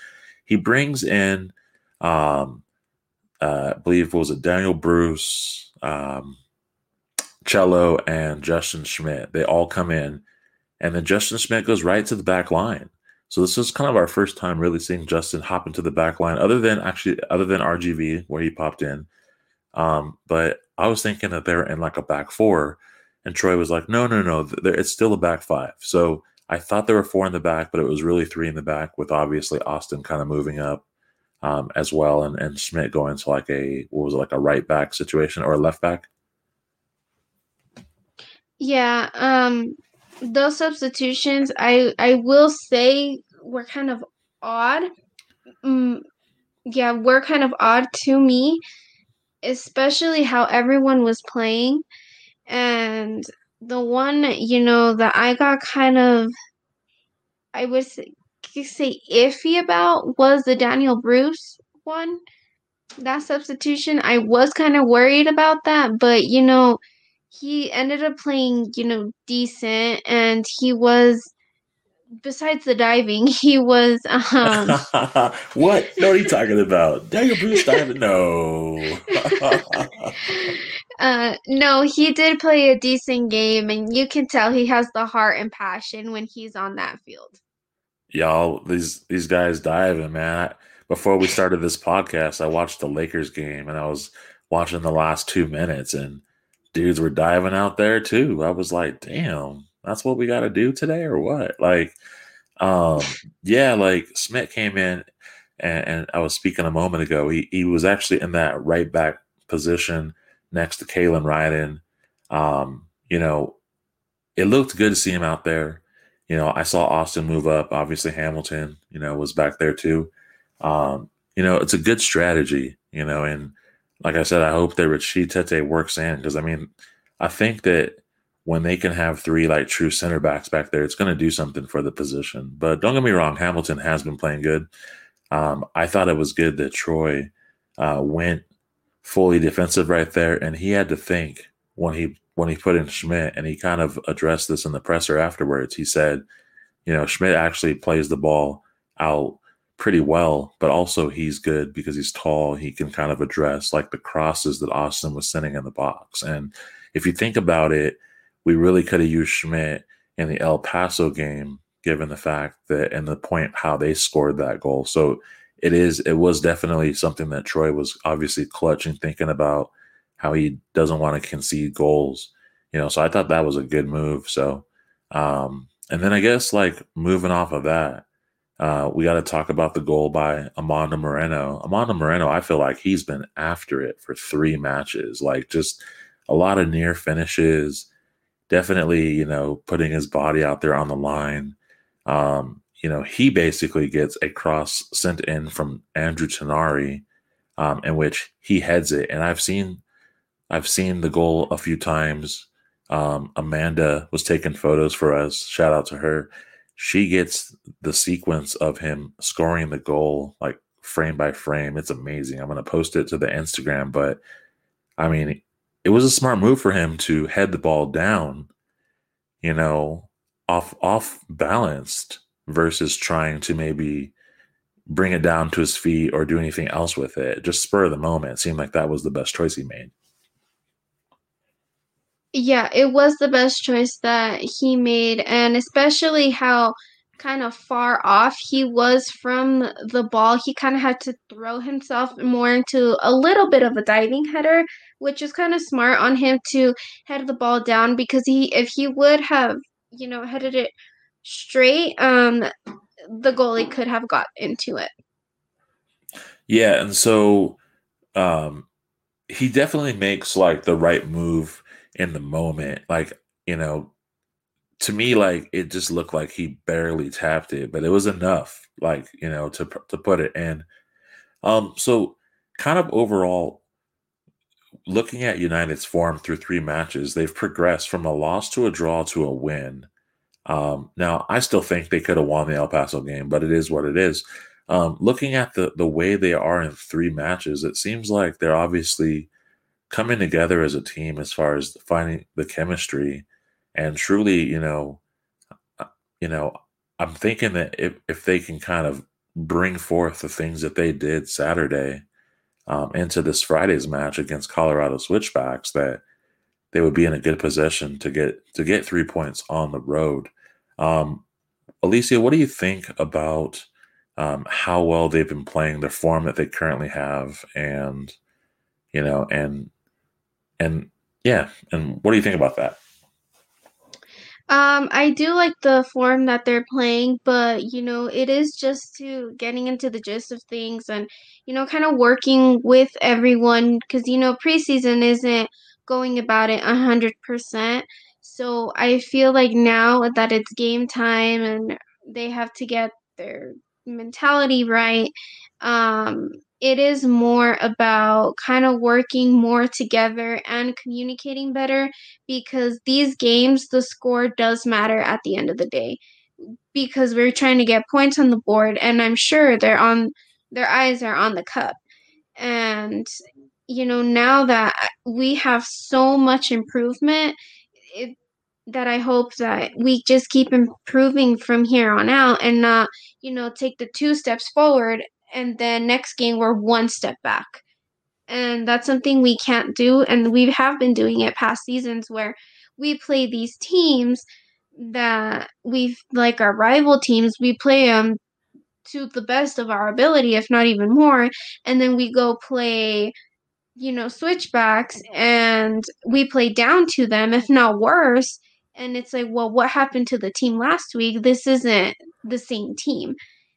He brings in, um, uh, I believe was it Daniel Bruce, um, Cello, and Justin Schmidt. They all come in, and then Justin Schmidt goes right to the back line so this is kind of our first time really seeing Justin hop into the back line, other than actually other than RGV where he popped in. Um, but I was thinking that they're in like a back four, and Troy was like, "No, no, no, it's still a back five. So I thought there were four in the back, but it was really three in the back, with obviously Austin kind of moving up um, as well, and and Schmidt going to like a what was it like a right back situation or a left back. Yeah, um, those substitutions, I I will say, were kind of odd. Mm, yeah, were kind of odd to me, especially how everyone was playing, and the one you know that I got kind of, I would say, iffy about was the Daniel Bruce one. That substitution, I was kind of worried about that, but you know he ended up playing, you know, decent, and he was. Besides the diving, (laughs) he was. Um, (laughs) what? What are you talking about? Daniel Bruce diving? No. (laughs) uh, no, he did play a decent game, and you can tell he has the heart and passion when he's on that field. Y'all, these these guys diving, man. I, before we started this podcast, I watched the Lakers game, and I was watching the last two minutes, and dudes were diving out there too. I was like, damn, that's what we got to do today or what? Like, um, yeah, like Smith came in and, and, I was speaking a moment ago. He, he was actually in that right back position next to Kalen Ryden. Um, you know, it looked good to see him out there. You know, I saw Austin move up. Obviously, Hamilton, you know, was back there too. Um, you know, it's a good strategy, you know, and like I said, I hope that Rashid Tetteh works in because I mean, I think that when they can have three like true center backs back there, it's going to do something for the position. But don't get me wrong, Hamilton has been playing good. Um, I thought it was good that Troy uh, went fully defensive right there, and he had to think when he when he put in Schmidt, and he kind of addressed this in the presser afterwards. He said, you know, Schmidt actually plays the ball out pretty well, but also he's good because he's tall. He can kind of address like the crosses that Austin was sending in the box. And if you think about it, we really could have used Schmidt in the El Paso game, given the fact that and the point how they scored that goal. So it is it was definitely something that Troy was obviously clutching, thinking about how he doesn't want to concede goals. You know, so I thought that was a good move. So um and then I guess like moving off of that, uh, we got to talk about the goal by Amando Moreno. Amando Moreno, I feel like he's been after it for three matches, like just a lot of near finishes. Definitely, you know, putting his body out there on the line. Um, you know, he basically gets a cross sent in from Andrew Tinari, um, in which he heads it. And I've seen, I've seen the goal a few times. Um, Amanda was taking photos for us. Shout out to her she gets the sequence of him scoring the goal like frame by frame. It's amazing. I'm going to post it to the Instagram, but I mean, it was a smart move for him to head the ball down, you know, off off balanced versus trying to maybe bring it down to his feet or do anything else with it. Just spur of the moment. It seemed like that was the best choice he made. Yeah, it was the best choice that he made, and especially how kind of far off he was from the ball. He kind of had to throw himself more into a little bit of a diving header, which is kind of smart on him to head the ball down because he if he would have, you know, headed it straight, um the goalie could have got into it. Yeah, and so um he definitely makes like the right move in the moment. Like, you know, to me, like it just looked like he barely tapped it, but it was enough, like you know, to to put it in. Um, so kind of overall, looking at United's form through three matches, they've progressed from a loss to a draw to a win. Um, now, I still think they could have won the El Paso game, but it is what it is. Um, looking at the the way they are in three matches, it seems like they're obviously coming together as a team as far as finding the chemistry and truly, you know, uh, you know, I'm thinking that if if they can kind of bring forth the things that they did Saturday um, into this Friday's match against Colorado Switchbacks, that they would be in a good position to get to get three points on the road. Um, Alicia, what do you think about um, how well they've been playing, the form that they currently have, and you know, and and yeah, and what do you think about that? Um, I do like the form that they're playing, but you know, it is just to getting into the gist of things and you know, kind of working with everyone because you know, preseason isn't going about it a hundred percent. So I feel like now that it's game time and they have to get their mentality right, um, it is more about kind of working more together and communicating better because these games, the score does matter at the end of the day because we're trying to get points on the board and I'm sure they're on their eyes are on the cup. And you know, now that we have so much improvement, it, that I hope that we just keep improving from here on out and not, you know, take the two steps forward and then next game we're one step back. And that's something we can't do and we have been doing it past seasons where we play these teams that we like our rival teams, we play them to the best of our ability if not even more and then we go play you know switchbacks and we play down to them if not worse and it's like well what happened to the team last week this isn't the same team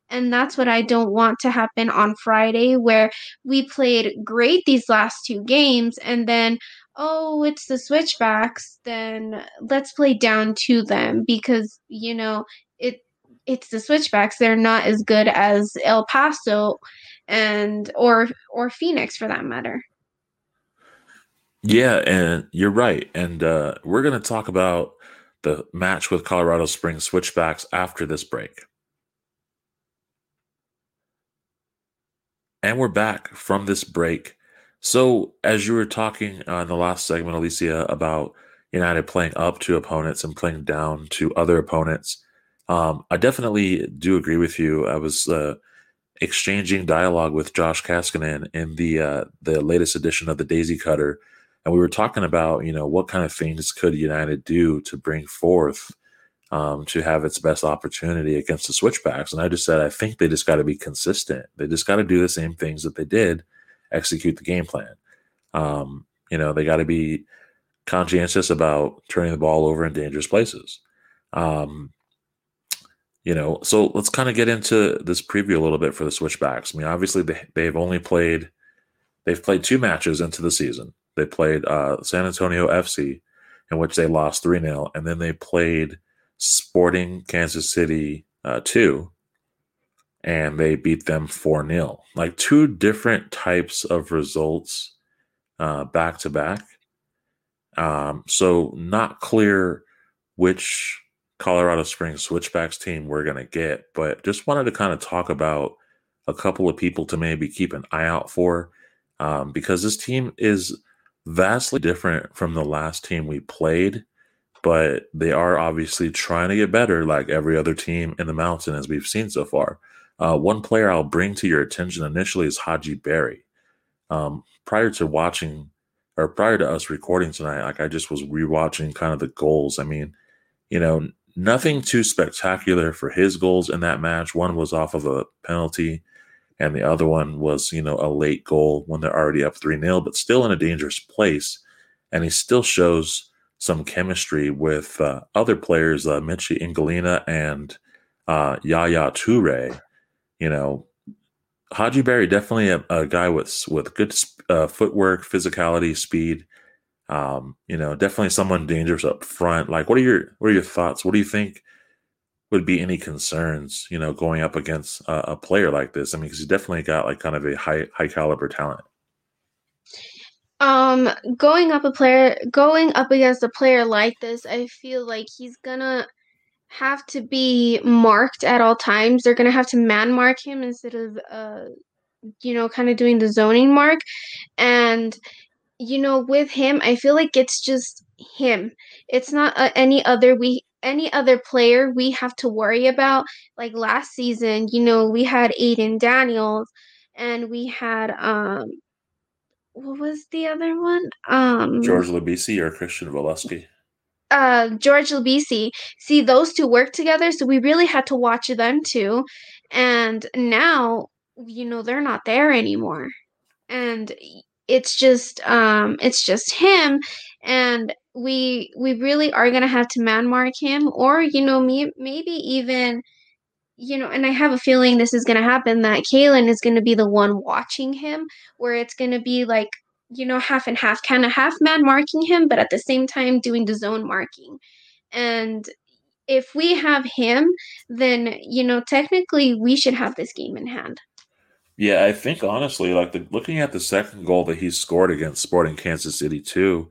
and that's what I don't want to happen on Friday, where we played great these last two games, and then, oh, it's the switchbacks, then let's play down to them because, you know, it it's the switchbacks. They're not as good as El Paso and or or Phoenix for that matter. Yeah, and you're right. And uh, we're going to talk about the match with Colorado Springs Switchbacks after this break. And we're back from this break. So, as you were talking uh, in the last segment, Alicia, about United playing up to opponents and playing down to other opponents, um, I definitely do agree with you. I was uh, exchanging dialogue with Josh Kaskanen in the uh, the latest edition of the Daisy Cutter, and we were talking about you know what kind of things could United do to bring forth um, to have its best opportunity against the switchbacks. And I just said, I think they just got to be consistent. They just got to do the same things that they did, execute the game plan. Um, you know, they got to be conscientious about turning the ball over in dangerous places. Um, you know, so let's kind of get into this preview a little bit for the switchbacks. I mean, obviously they, they've only played, they've played two matches into the season. They played uh, San Antonio FC, in which they lost 3 0, and then they played Sporting Kansas City uh, 2, and they beat them 4 0. Like two different types of results back to back. So, not clear which Colorado Springs Switchbacks team we're going to get, but just wanted to kind of talk about a couple of people to maybe keep an eye out for um, because this team is vastly different from the last team we played but they are obviously trying to get better, like every other team in the mountain, as we've seen so far. Uh, one player I'll bring to your attention initially is Hadji Barry. Um, prior to watching, or prior to us recording tonight, like I just was rewatching kind of the goals. I mean, you know, nothing too spectacular for his goals in that match. One was off of a penalty, and the other one was, you know, a late goal when they're already up 3 0, but still in a dangerous place. And he still shows some chemistry with uh, other players, uh, Michee Ngalina and uh, Yaya Toure. You know, Hadji Barry definitely a, a, guy with with good uh, footwork, physicality, speed. Um, you know, definitely someone dangerous up front. Like, what are your what are your thoughts? What do you think would be any concerns? You know, going up against a, a player like this. I mean, because he's definitely got like kind of a high high caliber talent. Um, going up a player, going up against a player like this, I feel like he's gonna have to be marked at all times. They're gonna have to man mark him instead of uh, you know, kind of doing the zoning mark, and you know, with him, I feel like it's just him. It's not uh, any other we any other player we have to worry about. Like last season, you know, we had Aiden Daniels and we had um what was the other one? Um George Labisi or Christian Volesky? Uh George Labisi. See, those two work together, so we really had to watch them too. And now, you know, they're not there anymore. And it's just um it's just him and we we really are going to have to man mark him or you know me maybe even you know and i have a feeling this is going to happen that Kalen is going to be the one watching him where it's going to be like you know half and half kind of half man marking him but at the same time doing the zone marking. And if we have him then you know technically we should have this game in hand. Yeah, I think honestly, like the, looking at the second goal that he scored against Sporting Kansas City too,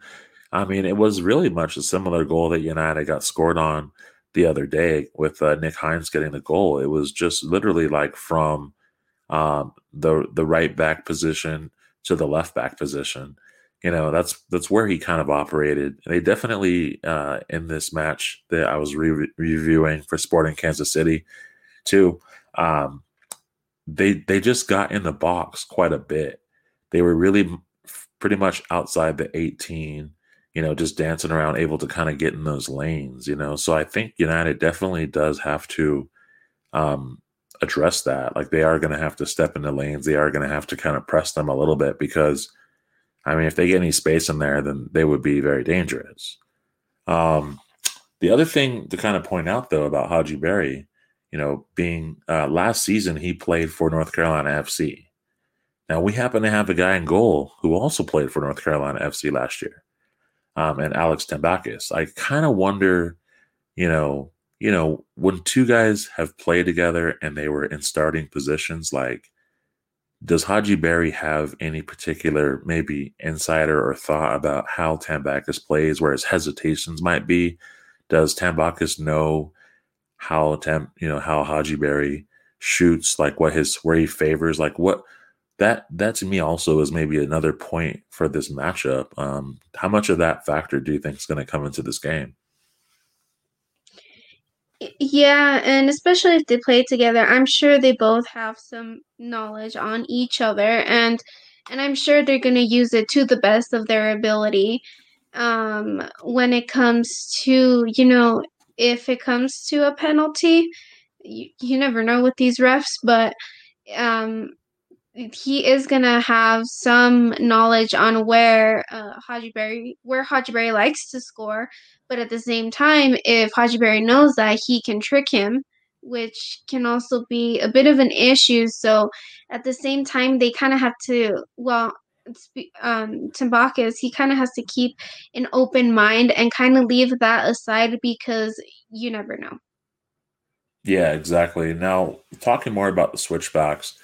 I mean, it was really much a similar goal that United got scored on the other day with uh, Nick Hines getting the goal. It was just literally like from um, the the right back position to the left back position. You know, that's that's where he kind of operated. They definitely uh, in this match that I was re- reviewing for Sporting Kansas City too. Um, they they just got in the box quite a bit. They were really pretty much outside the 18, you know, just dancing around, able to kind of get in those lanes, you know. So I think United definitely does have to um, address that. Like they are going to have to step into lanes. They are going to have to kind of press them a little bit because, I mean, if they get any space in there, then they would be very dangerous. Um, the other thing to kind of point out though about Hadji Barry, you know, being uh, last season he played for North Carolina FC. Now we happen to have a guy in goal who also played for North Carolina FC last year, um, and Alex Tambakis. I kind of wonder, you know, you know, when two guys have played together and they were in starting positions, like, does Hadji Barry have any particular maybe insider or thought about how Tambakis plays, where his hesitations might be? Does Tambakis know how Tam, you know, how Hadji Barry shoots, like what his where he favors, like what that that to me also is maybe another point for this matchup. Um, how much of that factor do you think is going to come into this game? Yeah, and especially if they play together, I'm sure they both have some knowledge on each other, and and I'm sure they're going to use it to the best of their ability. Um, when it comes to you know if it comes to a penalty. You, you never know with these refs, but um, he is gonna have some knowledge on where uh, Hadji Barry where Hadji Barry likes to score, but at the same time, if Hadji Barry knows that he can trick him, which can also be a bit of an issue. So at the same time, they kind of have to well. Um, Tambakis, he kind of has to keep an open mind and kind of leave that aside because you never know. Yeah, exactly. Now, talking more about the switchbacks,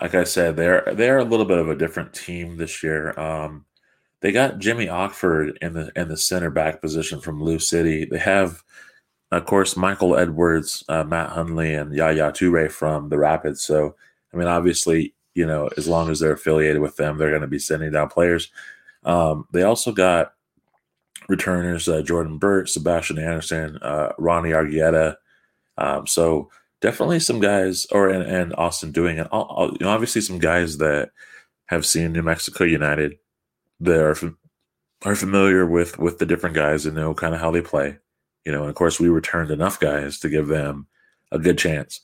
like I said, they're they're a little bit of a different team this year. Um, they got Jimmy Ockford in the in the center back position from Lou City. They have, of course, Michael Edwards, uh, Matt Hundley, and Yaya Toure from the Rapids. So, I mean, obviously, you know, as long as they're affiliated with them, they're going to be sending down players. Um, they also got returners uh, Jordan Burt, Sebastian Anderson, uh, Ronnie Argueta. Um, so definitely some guys, or and, and Austin doing it. You know, obviously some guys that have seen New Mexico United that are are familiar with with the different guys and know kind of how they play. you know, and of course we returned enough guys to give them a good chance.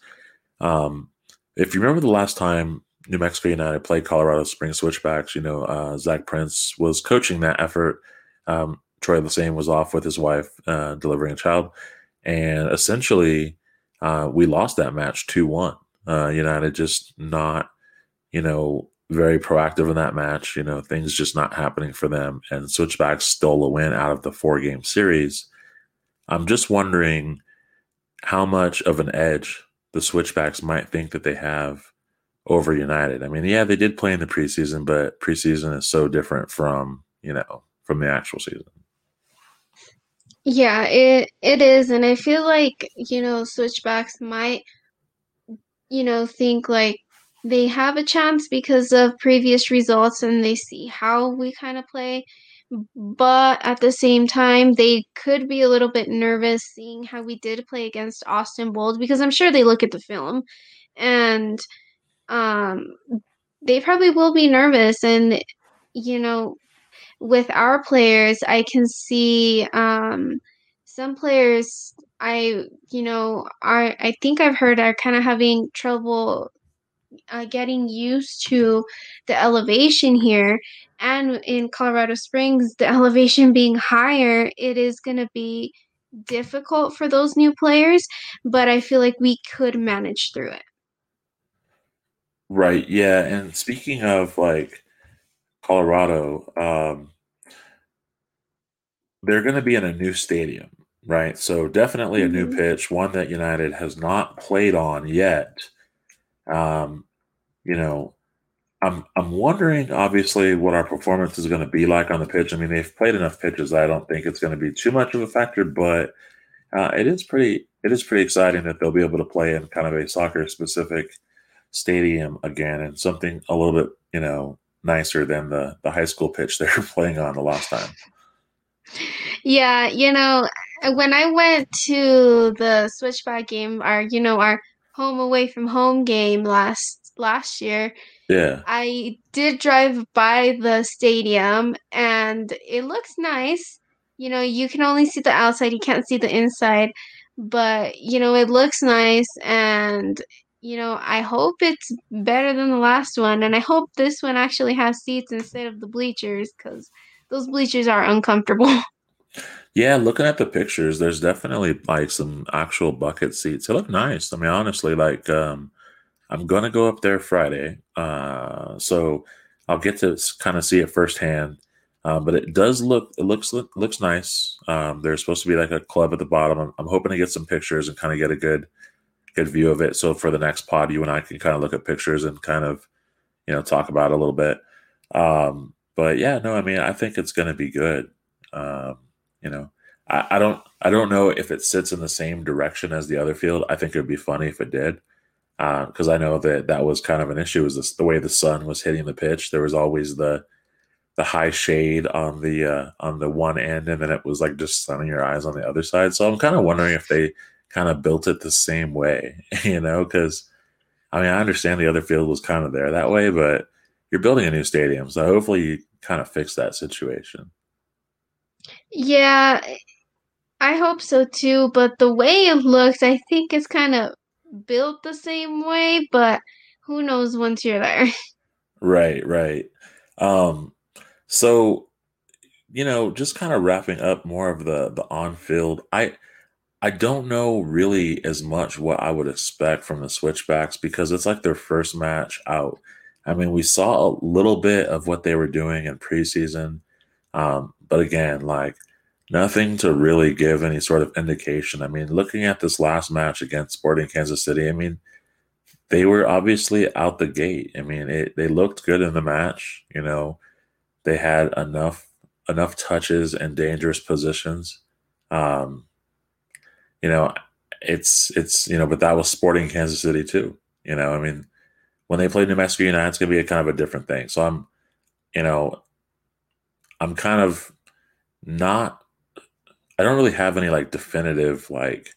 Um, if you remember the last time New Mexico United played Colorado Springs Switchbacks, you know, uh, Zach Prince was coaching that effort. Um, Troy Lesesne was off with his wife uh, delivering a child, and essentially uh, we lost that match two one. Uh, United just not, you know, very proactive in that match. You know, things just not happening for them, and Switchbacks stole a win out of the four game series. I'm just wondering how much of an edge the Switchbacks might think that they have over United. I mean, yeah, they did play in the preseason, but preseason is so different from you know from the actual season. Yeah, it it is, and I feel like you know Switchbacks might you know think like they have a chance because of previous results and they see how we kind of play but at the same time they could be a little bit nervous seeing how we did play against Austin Bold because I'm sure they look at the film and um they probably will be nervous and you know with our players I can see um some players I you know are I think I've heard are kind of having trouble uh, getting used to the elevation here and in Colorado Springs, the (laughs) elevation being higher, it is going to be difficult for those new players, but I feel like we could manage through it. Right. Yeah. And speaking of like Colorado, um, they're going to be in a new stadium, right? So definitely a new Mhm. pitch, one that United has not played on yet. Um, you know, I'm I'm wondering obviously what our performance is going to be like on the pitch. I mean, they've played enough pitches. I don't think it's going to be too much of a factor, but uh, it is pretty it is pretty exciting that they'll be able to play in kind of a soccer specific stadium again and something a little bit you know nicer than the the high school pitch (laughs) they were playing on the last time. Yeah, you know, when I went to the Switchback game, our you know our home away from home game last last year, Yeah. I did drive by the stadium and it looks nice. You know, you can only see the outside, you can't see the inside, but you know, it looks nice and you know, I hope it's better than the last one and I hope this one actually has seats instead of the bleachers cuz those bleachers are uncomfortable. (laughs) Yeah, looking at the pictures, there's definitely like some actual bucket seats. They look nice. I mean, honestly, like um, I'm gonna go up there Friday, uh, so I'll get to kind of see it firsthand. Um, but it does look it looks look, looks nice. Um, there's supposed to be like a club at the bottom. I'm, I'm hoping to get some pictures and kind of get a good good view of it. So for the next pod, you and I can kind of look at pictures and kind of you know talk about a little bit. Um, but yeah, no, I mean, I think it's going to be good. Um, you know, I, I don't I don't know if it sits in the same direction as the other field. I think it would be funny if it did because I know that that was kind of an issue. Was this the way the sun was hitting the pitch? There was always the the high shade on the uh, on the one end, and then it was like just sunning your eyes on the other side. So I'm kind of wondering if they kind of built it the same way, (laughs) you know? Because I mean, I understand the other field was kind of there that way, but you're building a new stadium, so hopefully you kind of fix that situation. Yeah, I hope so too, but the way it looks, I think it's kind of built the same way, but who knows once you're there. (laughs) Right, right. Um, so you know, just kind of wrapping up more of the the on field. I I don't know really as much what I would expect from the Switchbacks because it's like their first match out. I mean, we saw a little bit of what they were doing in preseason, um, but again, like nothing to really give any sort of indication. I mean, looking at this last match against Sporting Kansas City, I mean, they were obviously out the gate. I mean, it, they looked good in the match. You know, they had enough enough touches and dangerous positions. Um, you know, it's it's you know, but that was Sporting Kansas City too. You know, I mean, when they play New Mexico United, it's gonna be a kind of a different thing. So I'm, you know, I'm kind of not. I don't really have any like definitive like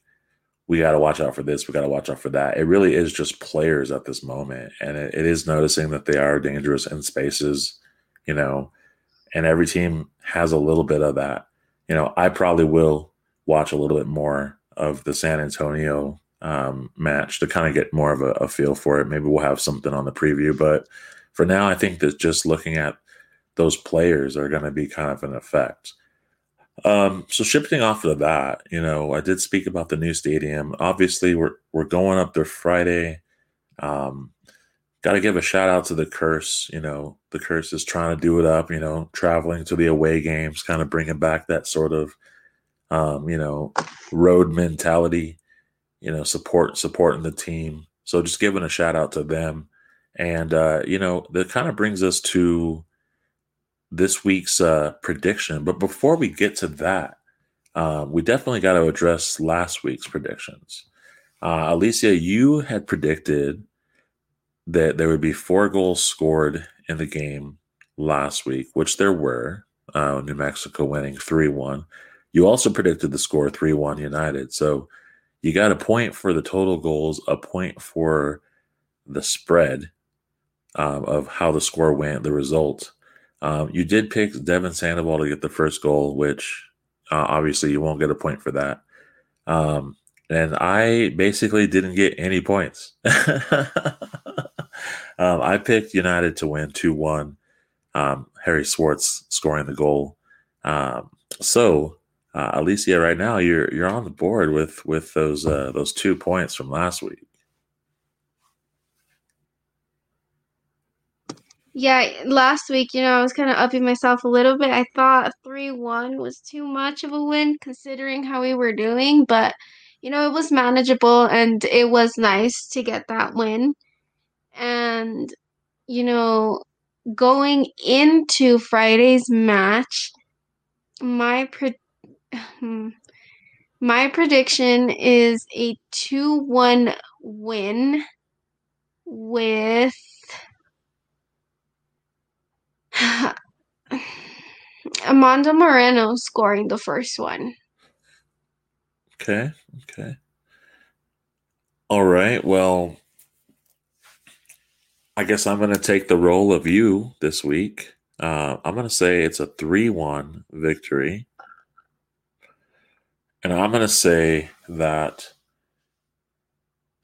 we got to watch out for this, we got to watch out for that. It really is just players at this moment, and it, it is noticing that they are dangerous in spaces, you know, and every team has a little bit of that. You know, I probably will watch a little bit more of the San Antonio um, match to kind of get more of a, a, feel for it. Maybe we'll have something on the preview, but for now, I think that just looking at those players are going to be kind of an effect. Um, so shifting off of that, you know, I did speak about the new stadium. Obviously, we're we're going up there Friday. Um, Got to give a shout out to the curse. You know, the curse is trying to do it up. You know, traveling to the away games, kind of bringing back that sort of, um, you know, road mentality. You know, support supporting the team. So just giving a shout out to them, and uh, you know, that kind of brings us to this week's uh, prediction. But before we get to that, uh, we definitely got to address last week's predictions. Uh, Alicia, you had predicted that there would be four goals scored in the game last week, which there were. Uh, New Mexico winning 3 1. You also predicted the score 3 1 United. So you got a point for the total goals, a point for the spread um, of how the score went, the result. Um, you did pick Devon Sandoval to get the first goal, which uh, obviously you won't get a point for that. Um, and I basically didn't get any points. (laughs) Um, I picked United to win 2 1. Um, Harry Swartz scoring the goal. Um, so, uh, Alicia, right now you're you're on the board with with those uh, those two points from last week. Yeah, last week, you know, I was kind of upping myself a little bit. I thought 3 1 was too much of a win considering how we were doing, but, you know, it was manageable and it was nice to get that win. And, you know, going into Friday's match, my pre- my prediction is a 2-1 win with (sighs) Amando Moreno scoring the first one. Okay, okay. All right. Well, I guess I'm going to take the role of you this week. Uh, I'm going to say it's a 3 1 victory. And I'm going to say that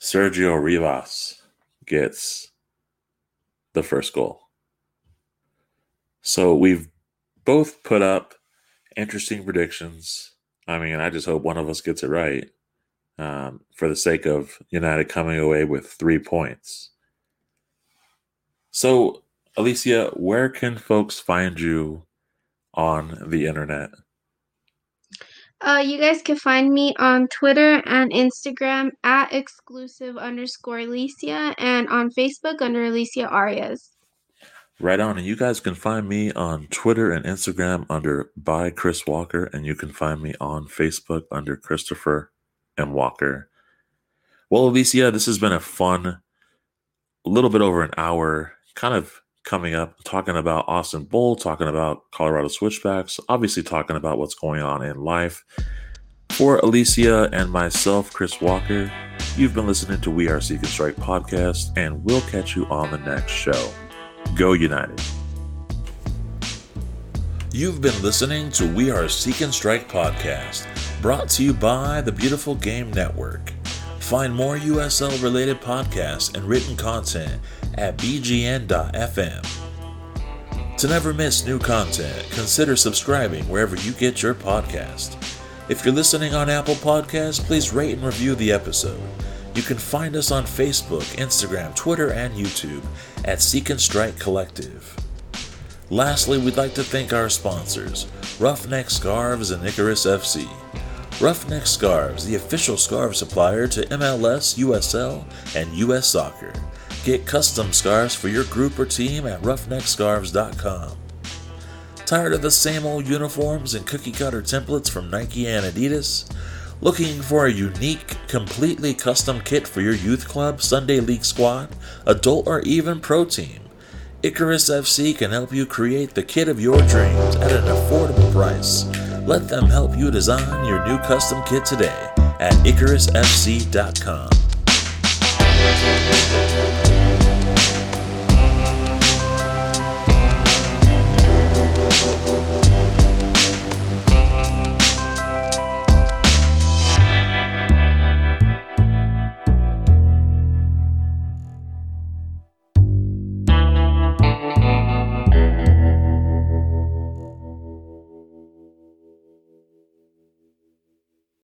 Sergio Rivas gets the first goal. So we've both put up interesting predictions. I mean, I just hope one of us gets it right um, for the sake of United coming away with three points. So, Alicia, where can folks find you on the internet? Uh, you guys can find me on Twitter and Instagram at exclusive underscore Alicia and on Facebook under Alicia Arias. Right on. And you guys can find me on Twitter and Instagram under by Chris Walker, and you can find me on Facebook under Christopher M. Walker. Well, Alicia, this has been a fun, a little bit over an hour kind of coming up, talking about Austin Bold, talking about Colorado Switchbacks, obviously talking about what's going on in life. For Alicia and myself, Chris Walker, you've been listening to We Are Seek and Strike podcast, and we'll catch you on the next show. Go United. You've been listening to We Are Seek and Strike podcast, brought to you by the Beautiful Game Network. Find more USL related podcasts and written content at bgn.fm. To never miss new content, consider subscribing wherever you get your podcast. If you're listening on Apple Podcasts, please rate and review the episode. You can find us on Facebook, Instagram, Twitter, and YouTube at Seek and Strike Collective. Lastly, we'd like to thank our sponsors, Roughneck Scarves and Icarus FC. Roughneck Scarves, the official scarf supplier to MLS, USL, and US Soccer. Get custom scarves for your group or team at roughneckscarves.com. Tired of the same old uniforms and cookie cutter templates from Nike and Adidas? Looking for a unique, completely custom kit for your youth club, Sunday league squad, adult, or even pro team? Icarus FC can help you create the kit of your dreams at an affordable price. Let them help you design your new custom kit today at IcarusFC.com.